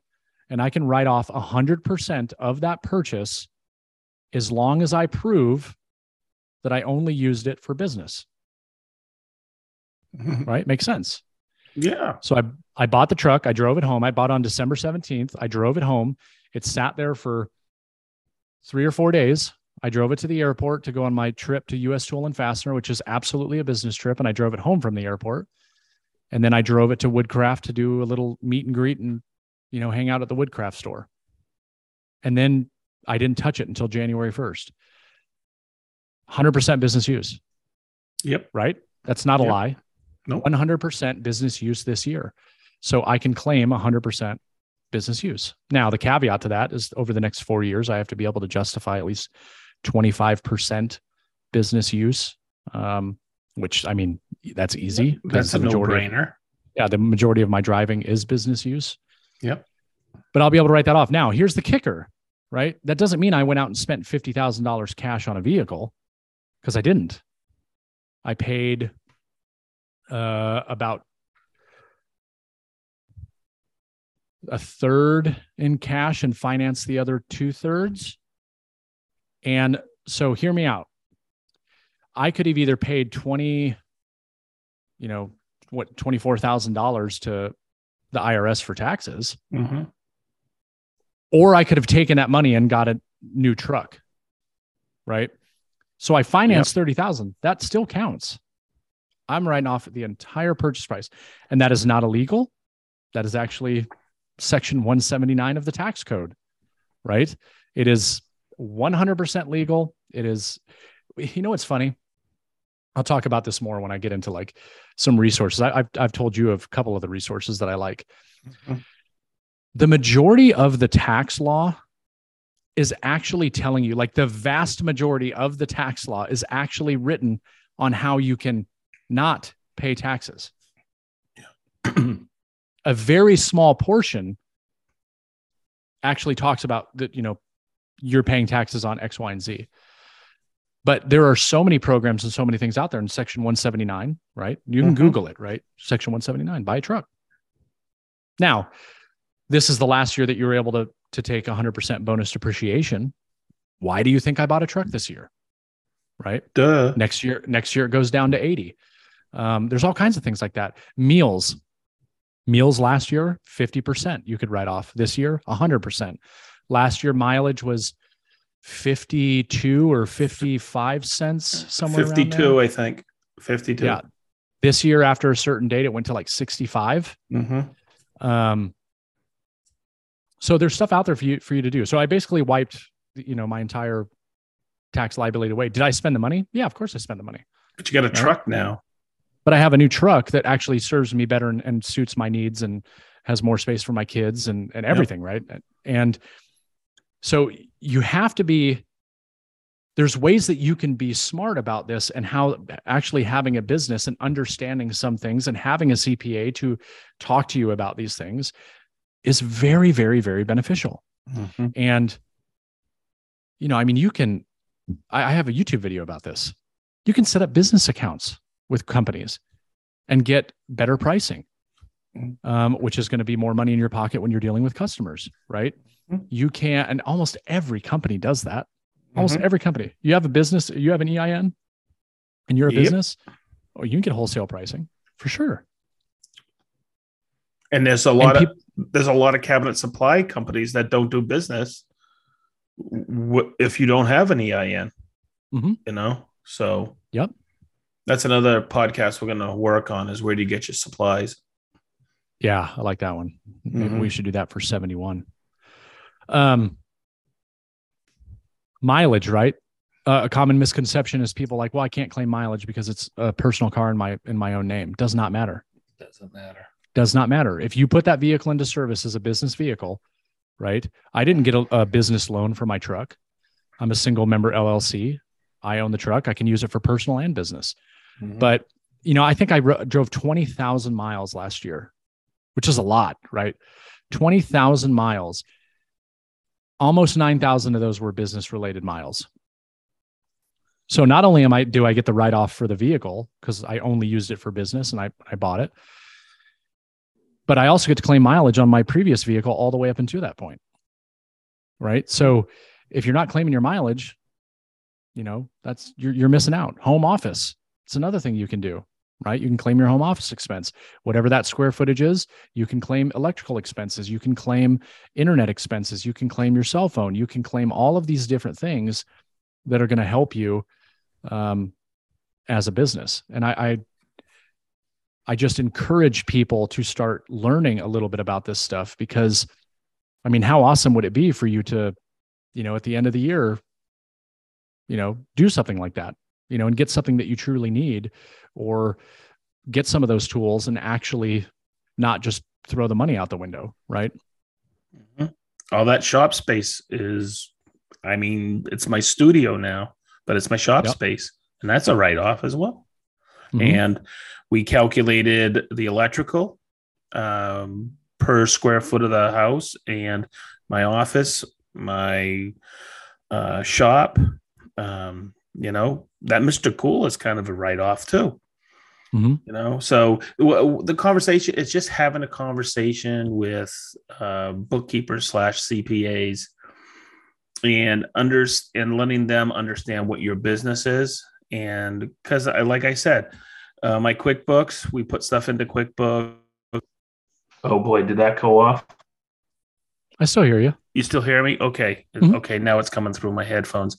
And I can write off 100% of that purchase as long as I prove that I only used it for business. Mm-hmm. Right? Makes sense. Yeah. So I I bought the truck, I drove it home. I bought on December 17th. I drove it home. It sat there for 3 or 4 days. I drove it to the airport to go on my trip to US Tool and Fastener, which is absolutely a business trip and I drove it home from the airport. And then I drove it to Woodcraft to do a little meet and greet and you know, hang out at the Woodcraft store. And then I didn't touch it until January 1st. 100% business use. Yep. Right? That's not a Yep. lie. Nope. 100% business use this year. So I can claim 100% business use. Now, the caveat to that is over the next four years, I have to be able to justify at least 25% business use, um, which I mean, that's easy. That's a no brainer. yeah, the majority of my driving is business use. Yep. But I'll be able to write that off. Now, here's the kicker, right? That doesn't mean I went out and spent $50,000 cash on a vehicle because I didn't. I paid uh, about a third in cash and financed the other two thirds. And so hear me out. I could have either paid 20, you know, what, $24,000 to the IRS for taxes, Mhm. Or I could have taken that money and got a new truck. Right. So I financed 30,000. That still counts. I'm writing off the entire purchase price. And that is not illegal. That is actually section 179 of the tax code. Right. It is 100% legal. It is, you know, what's funny? I'll talk about this more when I get into like some resources. I, I've, I've told you of a couple of the resources that I like. Mhm. The majority of the tax law is actually telling you, like the vast majority of the tax law is actually written on how you can not pay taxes. a very small portion actually talks about that, you know, you're paying taxes on X, Y, and Z. But there are so many programs and so many things out there in Section 179, right? You can Mhm. Google it, right? Section 179, buy a truck. Now, this is the last year that you were able to, to take 100% bonus depreciation. Why do you think I bought a truck this year? Right? Duh. next year next year it goes down to 80 um, there's all kinds of things like that meals meals last year 50% you could write off this year 100% last year mileage was 52 or 55 cents somewhere around there. 52, I think. 52. yeah this year after a certain date it went to like 65 hmm um, so there's stuff out there for you for you to do. So I basically wiped, you know, my entire tax liability away. Did I spend the money? Yeah, of course I spent the money. But you got a truck now. But I have a new truck that actually serves me better and, and suits my needs and has more space for my kids and and everything, right? And so you have to be there's ways that you can be smart about this and how actually having a business and understanding some things and having a CPA to talk to you about these things is very, very, very beneficial. Mhm. And, you know, I mean, you can, I, I have a YouTube video about this. You can set up business accounts with companies and get better pricing, Mhm. um, which is going to be more money in your pocket when you're dealing with customers, right? Mhm. You can, and almost every company does that. Almost Mhm. every company. You have a business, you have an EIN, and you're a Yep. business, or you can get wholesale pricing for sure. And there's a lot And of there's a lot of cabinet supply companies that don't do business w- if you don't have an EIN. Mhm. You know, so Yep. that's another podcast we're going to work on is where do you get your supplies? Yeah, I like that one. Maybe Mhm. we should do that for 71. Um, mileage, right? Uh, a common misconception is people like, well, I can't claim mileage because it's a personal car in my in my own name. Does not matter. Doesn't matter. Does not matter. If you put that vehicle into service as a business vehicle, right? I didn't get a, a business loan for my truck. I'm a single member LLC. I own the truck. I can use it for personal and business. Mm-hmm. But, you know, I think I ro- drove 20,000 miles last year, which is a lot, right? 20,000 miles. Almost 9,000 of those were business related miles. So not only am I do I get the write off for the vehicle because I only used it for business and I, I bought it, but I also get to claim mileage on my previous vehicle all the way up until that point. Right. So if you're not claiming your mileage, you know, that's you're you're missing out. Home office. It's another thing you can do, right? You can claim your home office expense. Whatever that square footage is, you can claim electrical expenses, you can claim internet expenses, you can claim your cell phone, you can claim all of these different things that are going to help you um, as a business. And I, I I just encourage people to start learning a little bit about this stuff because I mean, how awesome would it be for you to, you know, at the end of the year, you know, do something like that, you know, and get something that you truly need or get some of those tools and actually not just throw the money out the window, right? Mm-hmm. All that shop space is, I mean, it's my studio now but it's my shop yep. space, and that's a write off as well. Mm-hmm. And we calculated the electrical um, per square foot of the house, and my office, my uh, shop. Um, you know that Mr. Cool is kind of a write off too. Mm-hmm. You know, so w- the conversation is just having a conversation with uh, bookkeepers slash CPAs and under and letting them understand what your business is and because I, like i said uh, my quickbooks we put stuff into quickbooks oh boy did that go off i still hear you you still hear me okay mm-hmm. okay now it's coming through my headphones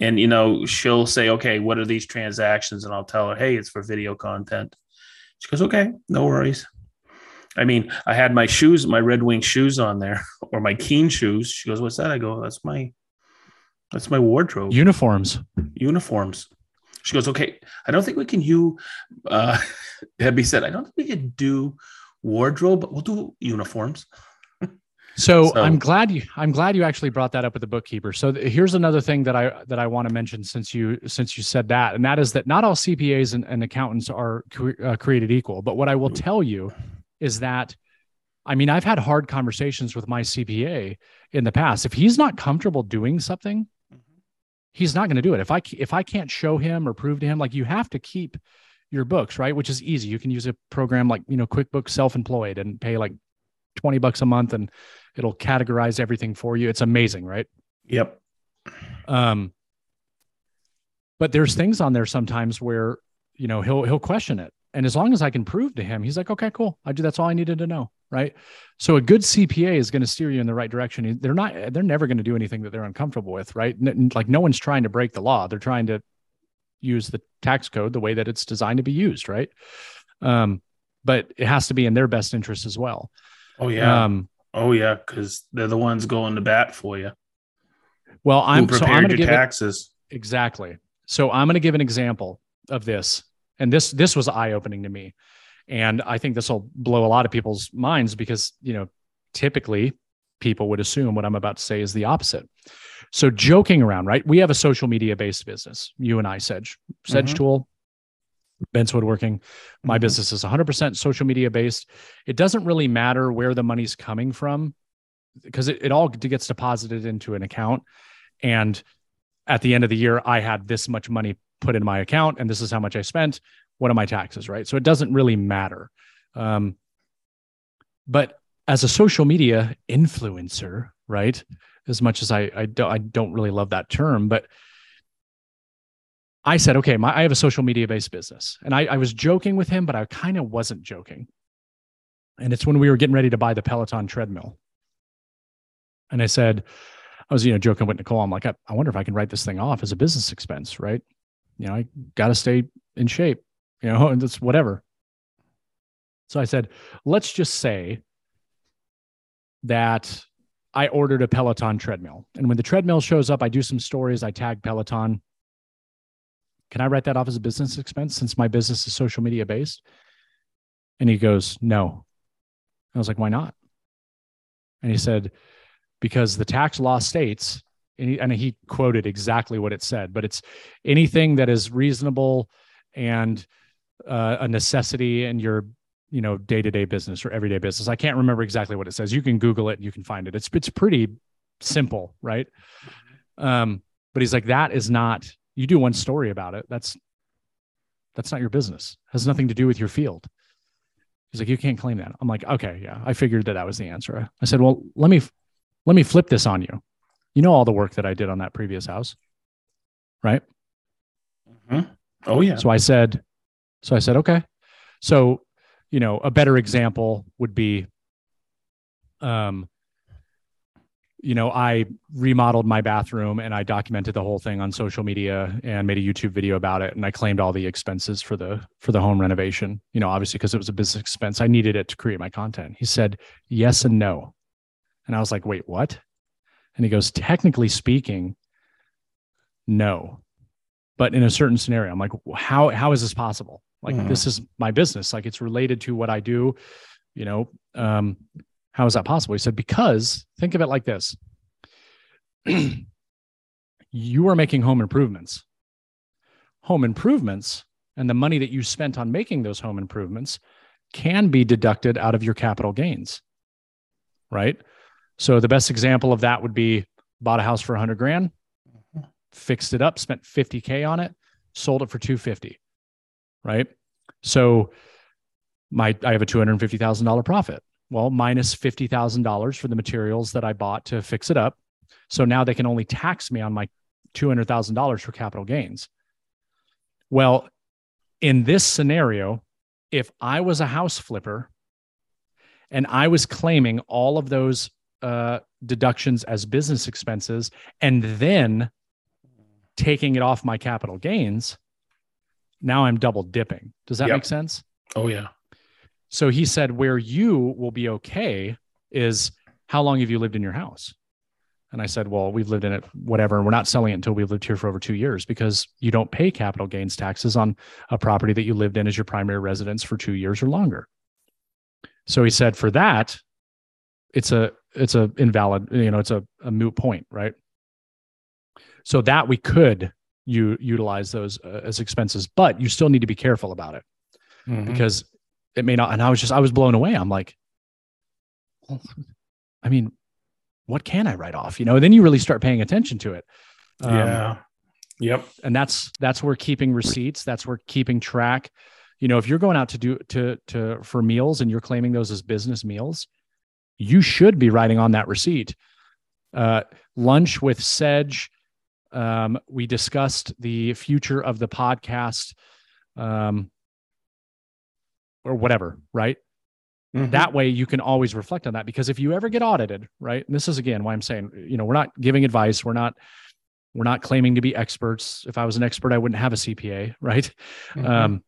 and you know she'll say okay what are these transactions and i'll tell her hey it's for video content she goes okay no worries I mean, I had my shoes, my Red Wing shoes on there, or my Keen shoes. She goes, "What's that?" I go, "That's my, that's my wardrobe." Uniforms. Uniforms. She goes, "Okay, I don't think we can you." Uh, Debbie said, "I don't think we can do wardrobe, but we'll do uniforms." So, so, I'm glad you I'm glad you actually brought that up with the bookkeeper. So th- here's another thing that I that I want to mention since you since you said that, and that is that not all CPAs and, and accountants are cre- uh, created equal. But what I will tell you is that I mean, I've had hard conversations with my CPA in the past. If he's not comfortable doing something, he's not going to do it. If I if I can't show him or prove to him, like you have to keep your books, right? Which is easy. You can use a program like you know QuickBooks Self-Employed and pay like twenty bucks a month, and it'll categorize everything for you. It's amazing, right? Yep. Um, but there's things on there sometimes where you know he'll he'll question it and as long as I can prove to him, he's like, okay, cool. I do. That's all I needed to know. Right. So a good CPA is going to steer you in the right direction. They're not, they're never going to do anything that they're uncomfortable with. Right. Like no one's trying to break the law. They're trying to use the tax code the way that it's designed to be used. Right. Um, but it has to be in their best interest as well. Oh yeah. Um, oh yeah. Cause they're the ones going to bat for you. Well, I'm prepared so I'm your give taxes. It, exactly. So I'm going to give an example of this and this this was eye opening to me and i think this will blow a lot of people's minds because you know typically people would assume what i'm about to say is the opposite so joking around right we have a social media based business you and i sedge sedge mm-hmm. tool Bent's Woodworking. My mm-hmm. business is 100% social media based. It doesn't really matter where the money's coming from because it, it all gets deposited into an account. And at the end of the year, I had this much money put in my account and this is how much I spent. What are my taxes, right? So it doesn't really matter. Um, but as a social media influencer, right? As much as I I don't I don't really love that term, but I said, okay, my, I have a social media based business. And I, I was joking with him, but I kind of wasn't joking. And it's when we were getting ready to buy the Peloton treadmill. And I said, I was, you know, joking with Nicole. I'm like, I, I wonder if I can write this thing off as a business expense, right? you know, I got to stay in shape, you know, and it's whatever. So I said, let's just say that I ordered a Peloton treadmill. And when the treadmill shows up, I do some stories, I tag Peloton. Can I write that off as a business expense since my business is social media based? And he goes, no. I was like, why not? And he said, because the tax law states, and he, quoted exactly what it said, but it's anything that is reasonable and uh, a necessity in your you know day-to-day business or everyday business. I can't remember exactly what it says. You can google it and you can find it. It's it's pretty simple right? Um but he's like that is not you do one story about it. That's that's not your business. It has nothing to do with your field. He's like you can't claim that. I'm like okay yeah i figured that that was the answer. I said well let me let me flip this on you. You know all the work that i did on that previous house right? Mm-hmm. Oh yeah. so I said, so I said, okay. So, you know, a better example would be, um, you know, I remodeled my bathroom and I documented the whole thing on social media and made a YouTube video about it. And I claimed all the expenses for the for the home renovation. You know, obviously because it was a business expense, I needed it to create my content. He said yes and no, and I was like, wait, what? And he goes, technically speaking, no but in a certain scenario i'm like how how is this possible like Mhm. this is my business. Like it's related to what i do you know um how is that possible? He said because think of it like this. You are making home improvements. Home improvements and the money that you spent on making those home improvements can be deducted out of your capital gains right? So the best example of that would be bought a house for 100 grand fixed it up, spent 50K on it, sold it for 250. Right. So my I have a $250,000 profit. Well, minus $50,000 for the materials that I bought to fix it up. So now they can only tax me on my $200,000 for capital gains. Well, in this scenario, if I was a house flipper and I was claiming all of those uh, deductions as business expenses and then taking it off my capital gains, now I'm double dipping. Does that Yep. make sense? Oh yeah. So he said, where you will be okay is how long have you lived in your house? And I said, well, we've lived in it, whatever. And we're not selling it until we've lived here for over two years because you don't pay capital gains taxes on a property that you lived in as your primary residence for two years or longer. So he said, for that, it's a it's a invalid, you know, it's a, a moot point, right? So that we could you utilize those uh, as expenses, but you still need to be careful about it Mhm. because it may not. And I was just, I was blown away. I'm like, well, I mean, what can I write off? You know, and then you really start paying attention to it. Um, yeah. Yep. And that's, that's where keeping receipts, that's where keeping track, you know, if you're going out to do, to, to, for meals and you're claiming those as business meals, you should be writing on that receipt. Uh, lunch with Sedge. Um, we discussed the future of the podcast. Um, or whatever, right? Mhm. That way you can always reflect on that because if you ever get audited, right? And this is again why I'm saying, you know, we're not giving advice, we're not we're not claiming to be experts. If I was an expert, I wouldn't have a CPA, right? Mhm. Um,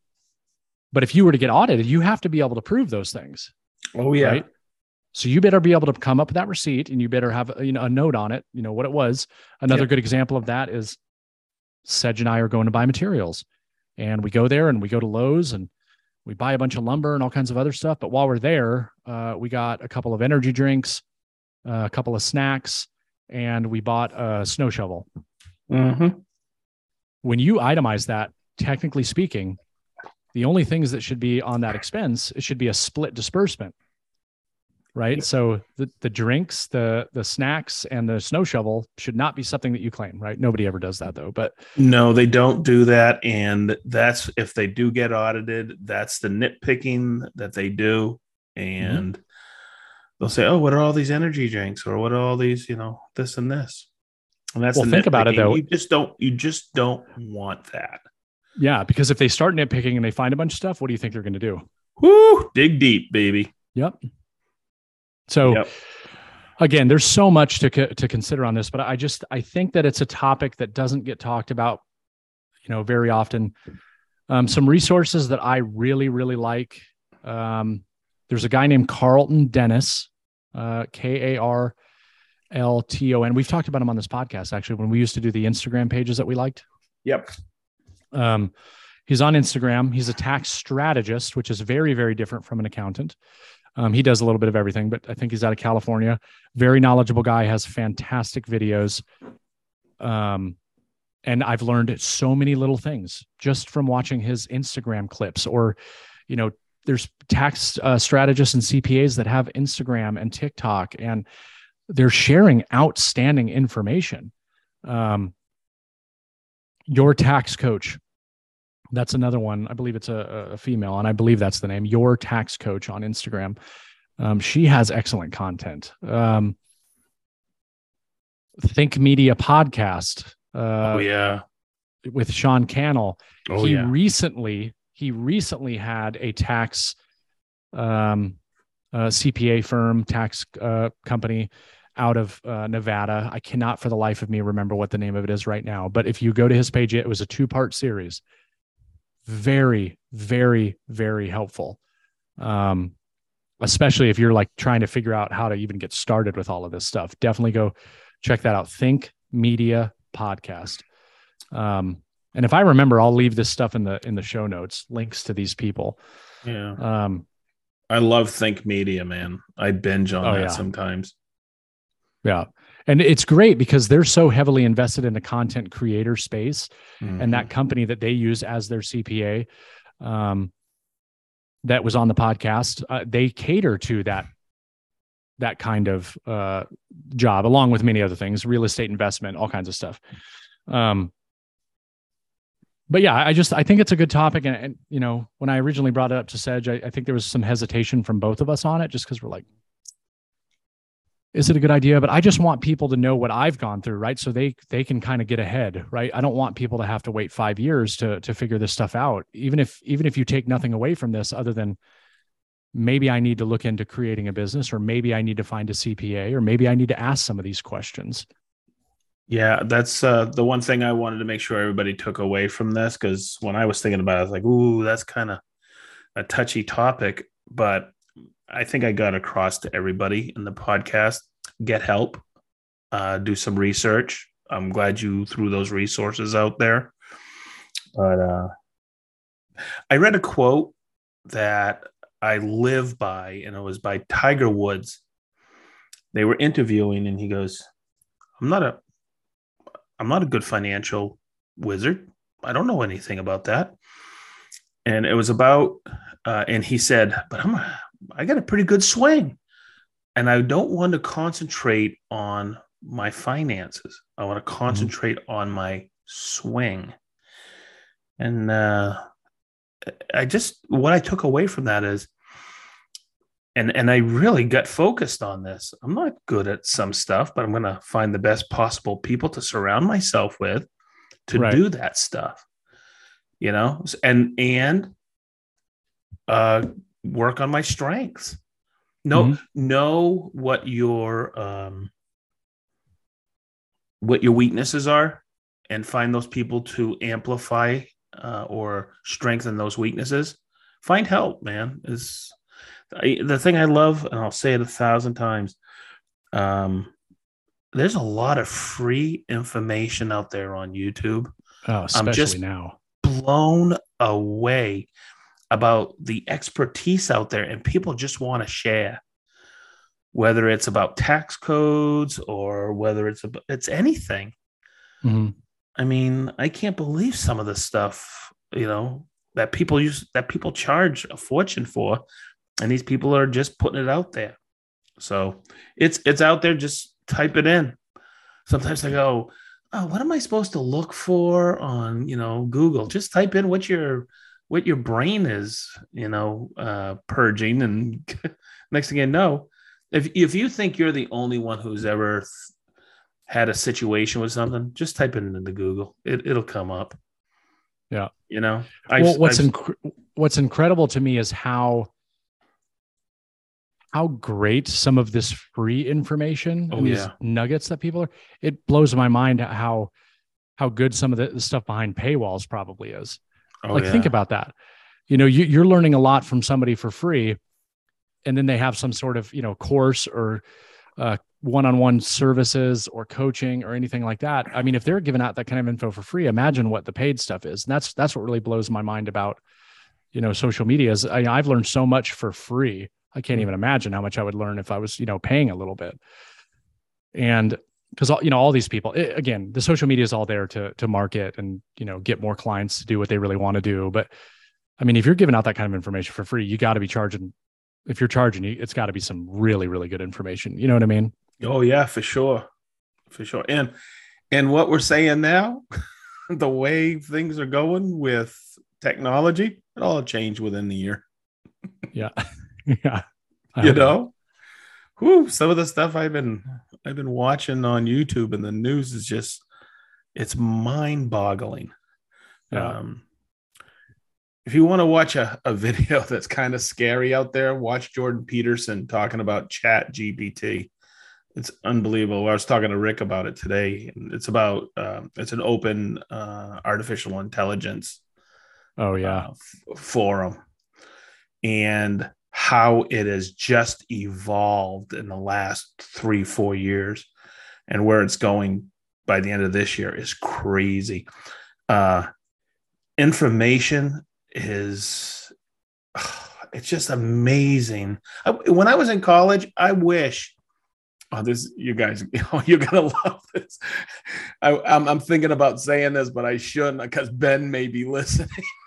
but if you were to get audited, you have to be able to prove those things, oh yeah. right? So you better be able to come up with that receipt and you better have you know a note on it, you know what it was. Another Yep. good example of that is Sedge and I are going to buy materials. And we go there and we go to Lowe's and we buy a bunch of lumber and all kinds of other stuff. But while we're there, uh, we got a couple of energy drinks, uh, a couple of snacks, and we bought a snow shovel. Mhm. When you itemize that, technically speaking, the only things that should be on that expense, it should be a split disbursement. Right. So the, the drinks, the the snacks, and the snow shovel should not be something that you claim, right? Nobody ever does that though. But No, they don't do that. And that's if they do get audited, that's the nitpicking that they do. Mm-hmm. And they'll say, Oh, what are all these energy drinks? Or what are all these, you know, this and this? And that's Well, the think about it, though. You just don't you just don't want that. yeah, because if they start nitpicking and they find a bunch of stuff, what do you think they're going to do? Whoo, dig deep, baby. Yep. So Yep. again, there's so much to co- to consider on this, but I just I think that it's a topic that doesn't get talked about, you know, very often. Um, some resources that I really really like. Um, there's a guy named Karlton Dennis, uh, K A R L T O N. We've talked about him on this podcast actually when we used to do the Instagram pages that we liked. Yep. Um, he's on Instagram. He's a tax strategist, which is very, very different from an accountant. Um, he does a little bit of everything, but I think he's out of California. Very knowledgeable guy, has fantastic videos. Um, and I've learned so many little things just from watching his Instagram clips or, you know, there's tax uh, strategists and CPAs that have Instagram and TikTok and they're sharing outstanding information. Um, your tax coach. That's another one. I believe it's a, a, female, and I believe that's the name. Your tax coach on Instagram. Um, she has excellent content. Um, Think Media podcast. Uh, oh yeah, with Sean Cannell. Oh, he yeah. recently he recently had a tax um, uh, CPA firm, tax uh, company out of uh, Nevada. I cannot for the life of me remember what the name of it is right now. But if you go to his page, it was a two part series. Very, very, very helpful. Um, especially if you're like trying to figure out how to even get started with all of this stuff. Definitely go check that out. Think Media Podcast. Um, and if I remember, I'll leave this stuff in the in the show notes, links to these people. Yeah. Um, I love Think Media, man. I binge on Oh, that yeah. sometimes. yeah. And it's great because they're so heavily invested in the content creator space Mm-hmm. and that company that they use as their CPA um, that was on the podcast, uh, they cater to that that kind of uh, job, along with many other things, real estate investment, all kinds of stuff. Um, but yeah, I just I think it's a good topic, and, and you know, when I originally brought it up to Sedge, I, I think there was some hesitation from both of us on it, just because we're like, is it a good idea? But I just want people to know what I've gone through, right? So they they can kind of get ahead, right? I don't want people to have to wait five years to to figure this stuff out. Even if even if you take nothing away from this, other than maybe I need to look into creating a business, or maybe I need to find a CPA, or maybe I need to ask some of these questions. Yeah, that's uh, the one thing I wanted to make sure everybody took away from this because when I was thinking about it, I was like, "Ooh, that's kind of a touchy topic." But I think I got across to everybody in the podcast: get help, uh, do some research. I'm glad you threw those resources out there. But uh, I read a quote that I live by, and it was by Tiger Woods. They were interviewing, and he goes, "I'm not a I'm not a good financial wizard. I don't know anything about that. And it was about, uh, and he said, but I'm, a, I got a pretty good swing, and I don't want to concentrate on my finances. I want to concentrate on my swing. And uh, I just what I took away from that is, and and I really got focused on this. I'm not good at some stuff, but I'm going to find the best possible people to surround myself with to Right. do that stuff. You know, and and uh, work on my strengths. Know Mhm. know what your um, what your weaknesses are, and find those people to amplify uh, or strengthen those weaknesses. Find help, man. Is the thing I love, and I'll say it a thousand times. Um, there's a lot of free information out there on YouTube. Oh, especially just- now. Blown away about the expertise out there, and people just want to share. Whether it's about tax codes or whether it's about, it's anything. Mhm. I mean, I can't believe some of the stuff, you know, that people use that people charge a fortune for, and these people are just putting it out there. So it's it's out there. Just type it in. Sometimes I go, oh, what am I supposed to look for on you know Google? Just type in what your what your brain is, you know, uh, purging, and next thing you know, if if you think you're the only one who's ever had a situation with something, just type it into Google. It, it'll come up. Yeah. You know, well, what's I've- inc- what's incredible to me is how how great some of this free information Oh, and these yeah. nuggets that people are. It blows my mind how how good some of the, the stuff behind paywalls probably is. Oh, like think about that. You know, you, you're learning a lot from somebody for free, and then they have some sort of you know course or uh, one-on-one services or coaching or anything like that. I mean, if they're giving out that kind of info for free, imagine what the paid stuff is. And that's that's what really blows my mind about you know social media is I, I've learned so much for free. I can't even imagine how much I would learn if I was, you know, paying a little bit. And because you know all these people it, again the social media is all there to to market and you know get more clients to do what they really want to do. But i mean if you're giving out that kind of information for free you got to be charging if you're charging it's got to be some really really good information. You know what i mean? Oh yeah for sure. For sure. And and what we're saying now the way things are going with technology it all changed within the year. Yeah. Yeah. You know? Whew, some of the stuff I've been I've been watching on YouTube and the news is just it's mind-boggling. Yeah. Um, if you want to watch a, a video that's kind of scary out there, watch Jordan Peterson talking about Chat GPT. It's unbelievable. I was talking to Rick about it today. It's about um, it's an open uh, artificial intelligence. Oh yeah, uh, f- forum, and how it has just evolved in the last three, four years and where it's going by the end of this year is crazy. Uh, information is, it's just amazing. I, when I was in college, I wish. Oh, this you guys, oh, you're gonna love this. I, I'm, I'm thinking about saying this, but I shouldn't because Ben may be listening.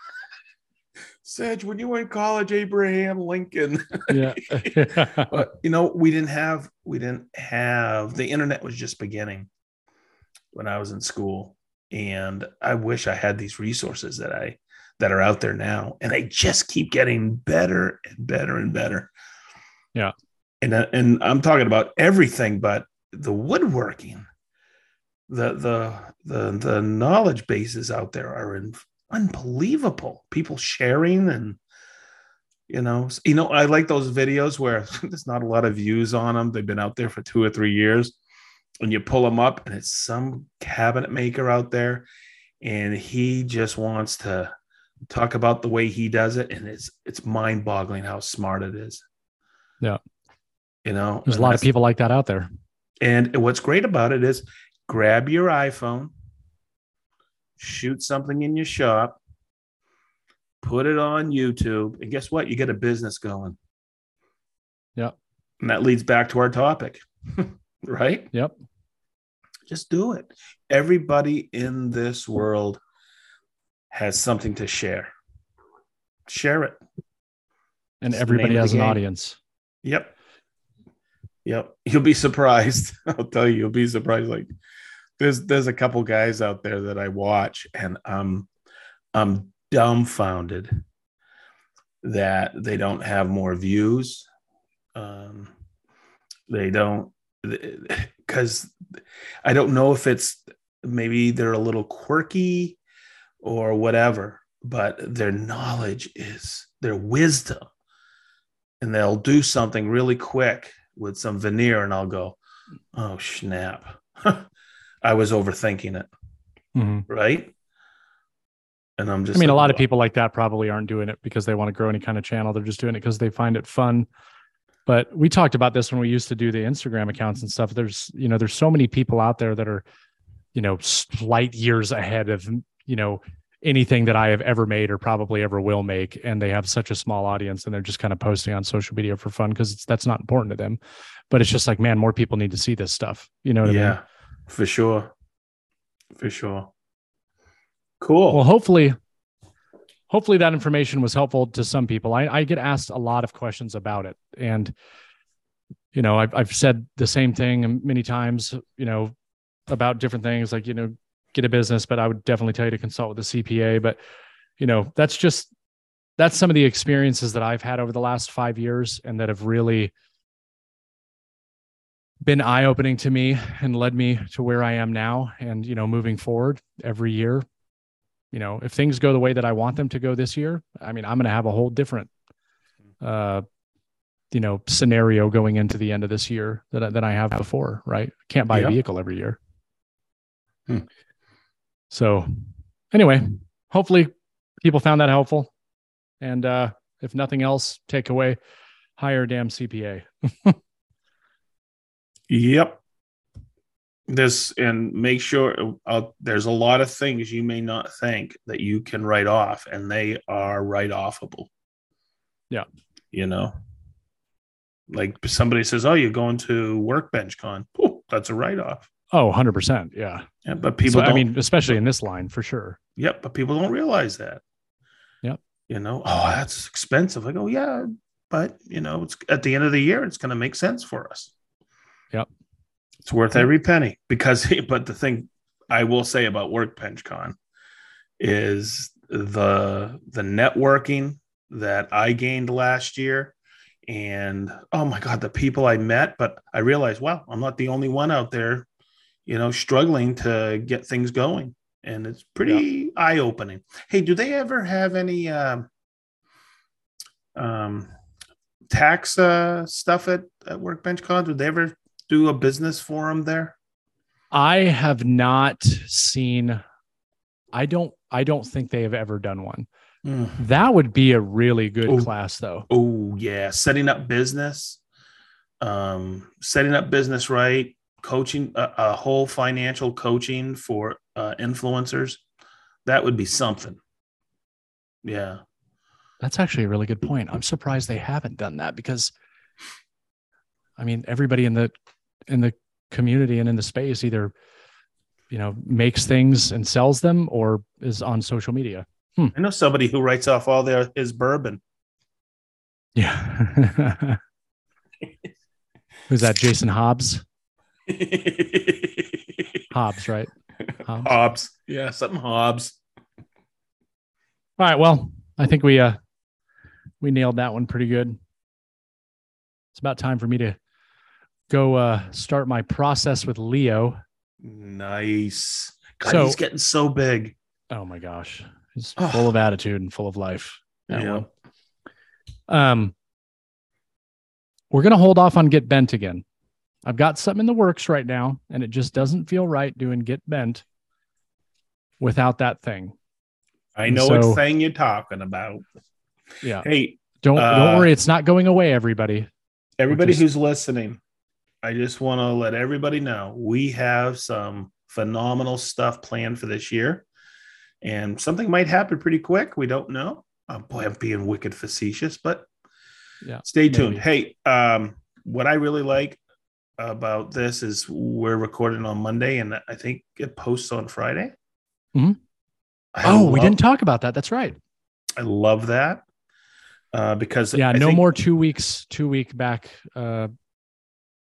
Sedge, when you were in college, Abraham Lincoln. yeah. but you know, we didn't have we didn't have the internet was just beginning when I was in school. And I wish I had these resources that I that are out there now. And they just keep getting better and better and better. Yeah. And uh, and I'm talking about everything, but the woodworking, the the the the knowledge bases out there are in unbelievable. People sharing and you know, you know, I like those videos where there's not a lot of views on them. They've been out there for two or three years, and you pull them up, and it's some cabinet maker out there, and he just wants to talk about the way he does it, and it's it's mind boggling how smart it is. Yeah, you know, there's a lot of people like that out there. And what's great about it is grab your iPhone, shoot something in your shop, put it on YouTube, and guess what? You get a business going. Yep. And that leads back to our topic, right? Yep. Just do it. Everybody in this world has something to share. Share it. And it's everybody has an audience. Yep. Yep. You'll be surprised. I'll tell you, you'll be surprised. Like there's there's a couple guys out there that I watch, and I'm I'm dumbfounded that they don't have more views. Um, they don't because I don't know if it's maybe they're a little quirky or whatever, but their knowledge is their wisdom, and they'll do something really quick with some veneer, and I'll go, "Oh snap." I was overthinking it. Mm-hmm. Right. And I'm just, I mean, like, a lot of people like that probably aren't doing it because they want to grow any kind of channel. They're just doing it because they find it fun. But we talked about this when we used to do the Instagram accounts and stuff. There's, you know, there's so many people out there that are, you know, light years ahead of, you know, anything that I have ever made or probably ever will make. And they have such a small audience and they're just kind of posting on social media for fun because that's not important to them. But it's just like, man, more people need to see this stuff. You know what yeah. I mean? For sure. For sure. Cool. Well, hopefully, hopefully that information was helpful to some people. I, I get asked a lot of questions about it. And, you know, I've, I've said the same thing many times, you know, about different things like, you know, get a business, but I would definitely tell you to consult with a CPA. But, you know, that's just, that's some of the experiences that I've had over the last five years and that have really, been eye opening to me and led me to where I am now. And, you know, moving forward every year, you know, if things go the way that I want them to go this year, I mean, I'm going to have a whole different, uh, you know, scenario going into the end of this year that, than I have before, right? Can't buy yeah. a vehicle every year. Hmm. So anyway, hopefully people found that helpful. And, uh, if nothing else, take away hire damn CPA. Yep. This and make sure uh, there's a lot of things you may not think that you can write off, and they are write offable. Yeah. You know, Like somebody says, "Oh, you're going to Workbench Con." Ooh, that's a write off. Oh, 100%. Yeah. Yeah, but people So, don't. I mean, especially in this line for sure. Yep, but people don't realize that. Yep. You know, oh, that's expensive. Like, oh yeah, but you know, it's at the end of the year, it's going to make sense for us. Yep. It's worth every penny because, but the thing I will say about Workbench Con is the the networking that I gained last year. And oh my God, the people I met, but I realized, wow, I'm not the only one out there, you know, struggling to get things going and it's pretty eye-opening. Hey, do they ever have any um, um, tax uh, stuff at, at Workbench Con? Do they ever do a business forum there? I have not seen I don't I don't think they have ever done one. That would be a really good Ooh. class though. Oh yeah, setting up business, um, setting up business right, coaching a, a whole financial coaching for uh, influencers. That would be something. Yeah. That's actually a really good point. I'm surprised they haven't done that because I mean everybody in the in the community and in the space either you know makes things and sells them or is on social media. I know somebody who writes off all their his bourbon. Yeah. Who's that? Jason Hobbs? Hobbs, right? Hobbs. Hobbs. Yeah, something Hobbs. All right. Well, I think we uh we nailed that one pretty good. It's about time for me to go uh start my process with Leo. Nice. God, So- he's getting so big. Oh my gosh. He's Oh. full of attitude and full of life. Yeah. one. Um we're gonna hold off on get bent again. I've got something in the works right now, and it just doesn't feel right doing get bent without that thing. I know So- what thing you're talking about. Yeah. Hey, Don't Uh, don't worry, it's not going away, everybody. everybody just- who's listening, I just want to let everybody know we have some phenomenal stuff planned for this year, and something might happen pretty quick. We don't know. Oh, boy, I'm being wicked facetious, but Yeah, stay tuned. maybe. Hey, um, what I really like about this is we're recording on Monday, and I think it posts on Friday. Mhm. I Oh, we didn't talk about that. That's right. I love that uh, because Yeah, I no think- more two weeks, two week back, uh,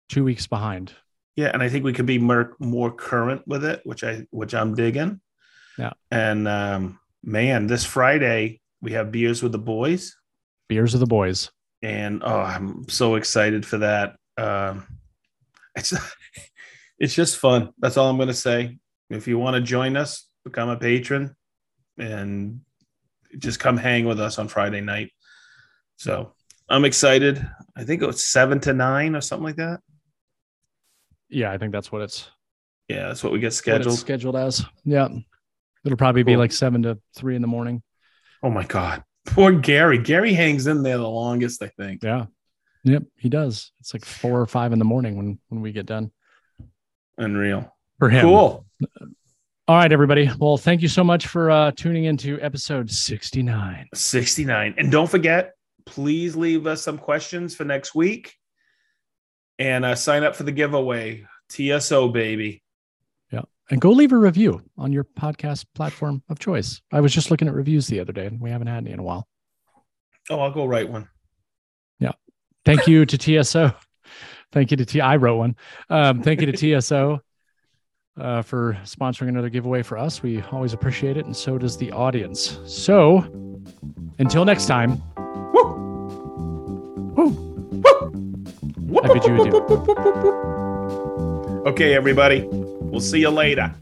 two weeks behind. Yeah, and I think we could be more more current with it, which I which I'm digging. Yeah. And um, man, this Friday we have beers with the boys, Beers with the boys. and oh, I'm so excited for that. Um, it's it's just fun. That's all I'm going to say. If you want to join us, become a patron, and just come hang with us on Friday night. So I'm excited. I think it was seven to nine or something like that. Yeah, I think that's what it's Yeah, that's what we get scheduled. scheduled as. Yeah, it'll probably be like seven to three in the morning. Oh my God. Poor Gary. Gary hangs in there the longest, I think. Yeah. Yep, he does. It's like four or five in the morning when when we get done Unreal. for him. Cool. All right, everybody. Well, thank you so much for uh, tuning into episode sixty nine. 69. And don't forget, please leave us some questions for next week and uh, sign up for the giveaway. TSO, baby. Yeah, and go leave a review on your podcast platform of choice. I was just looking at reviews the other day, and we haven't had any in a while. Oh, I'll go write one. Yeah. Thank you to TSO. Thank you to T. I wrote one. Um, thank you to TSO uh, for sponsoring another giveaway for us. We always appreciate it, and so does the audience. So, until next time, woo, I bid you adieu. Okay, everybody. We'll see you later.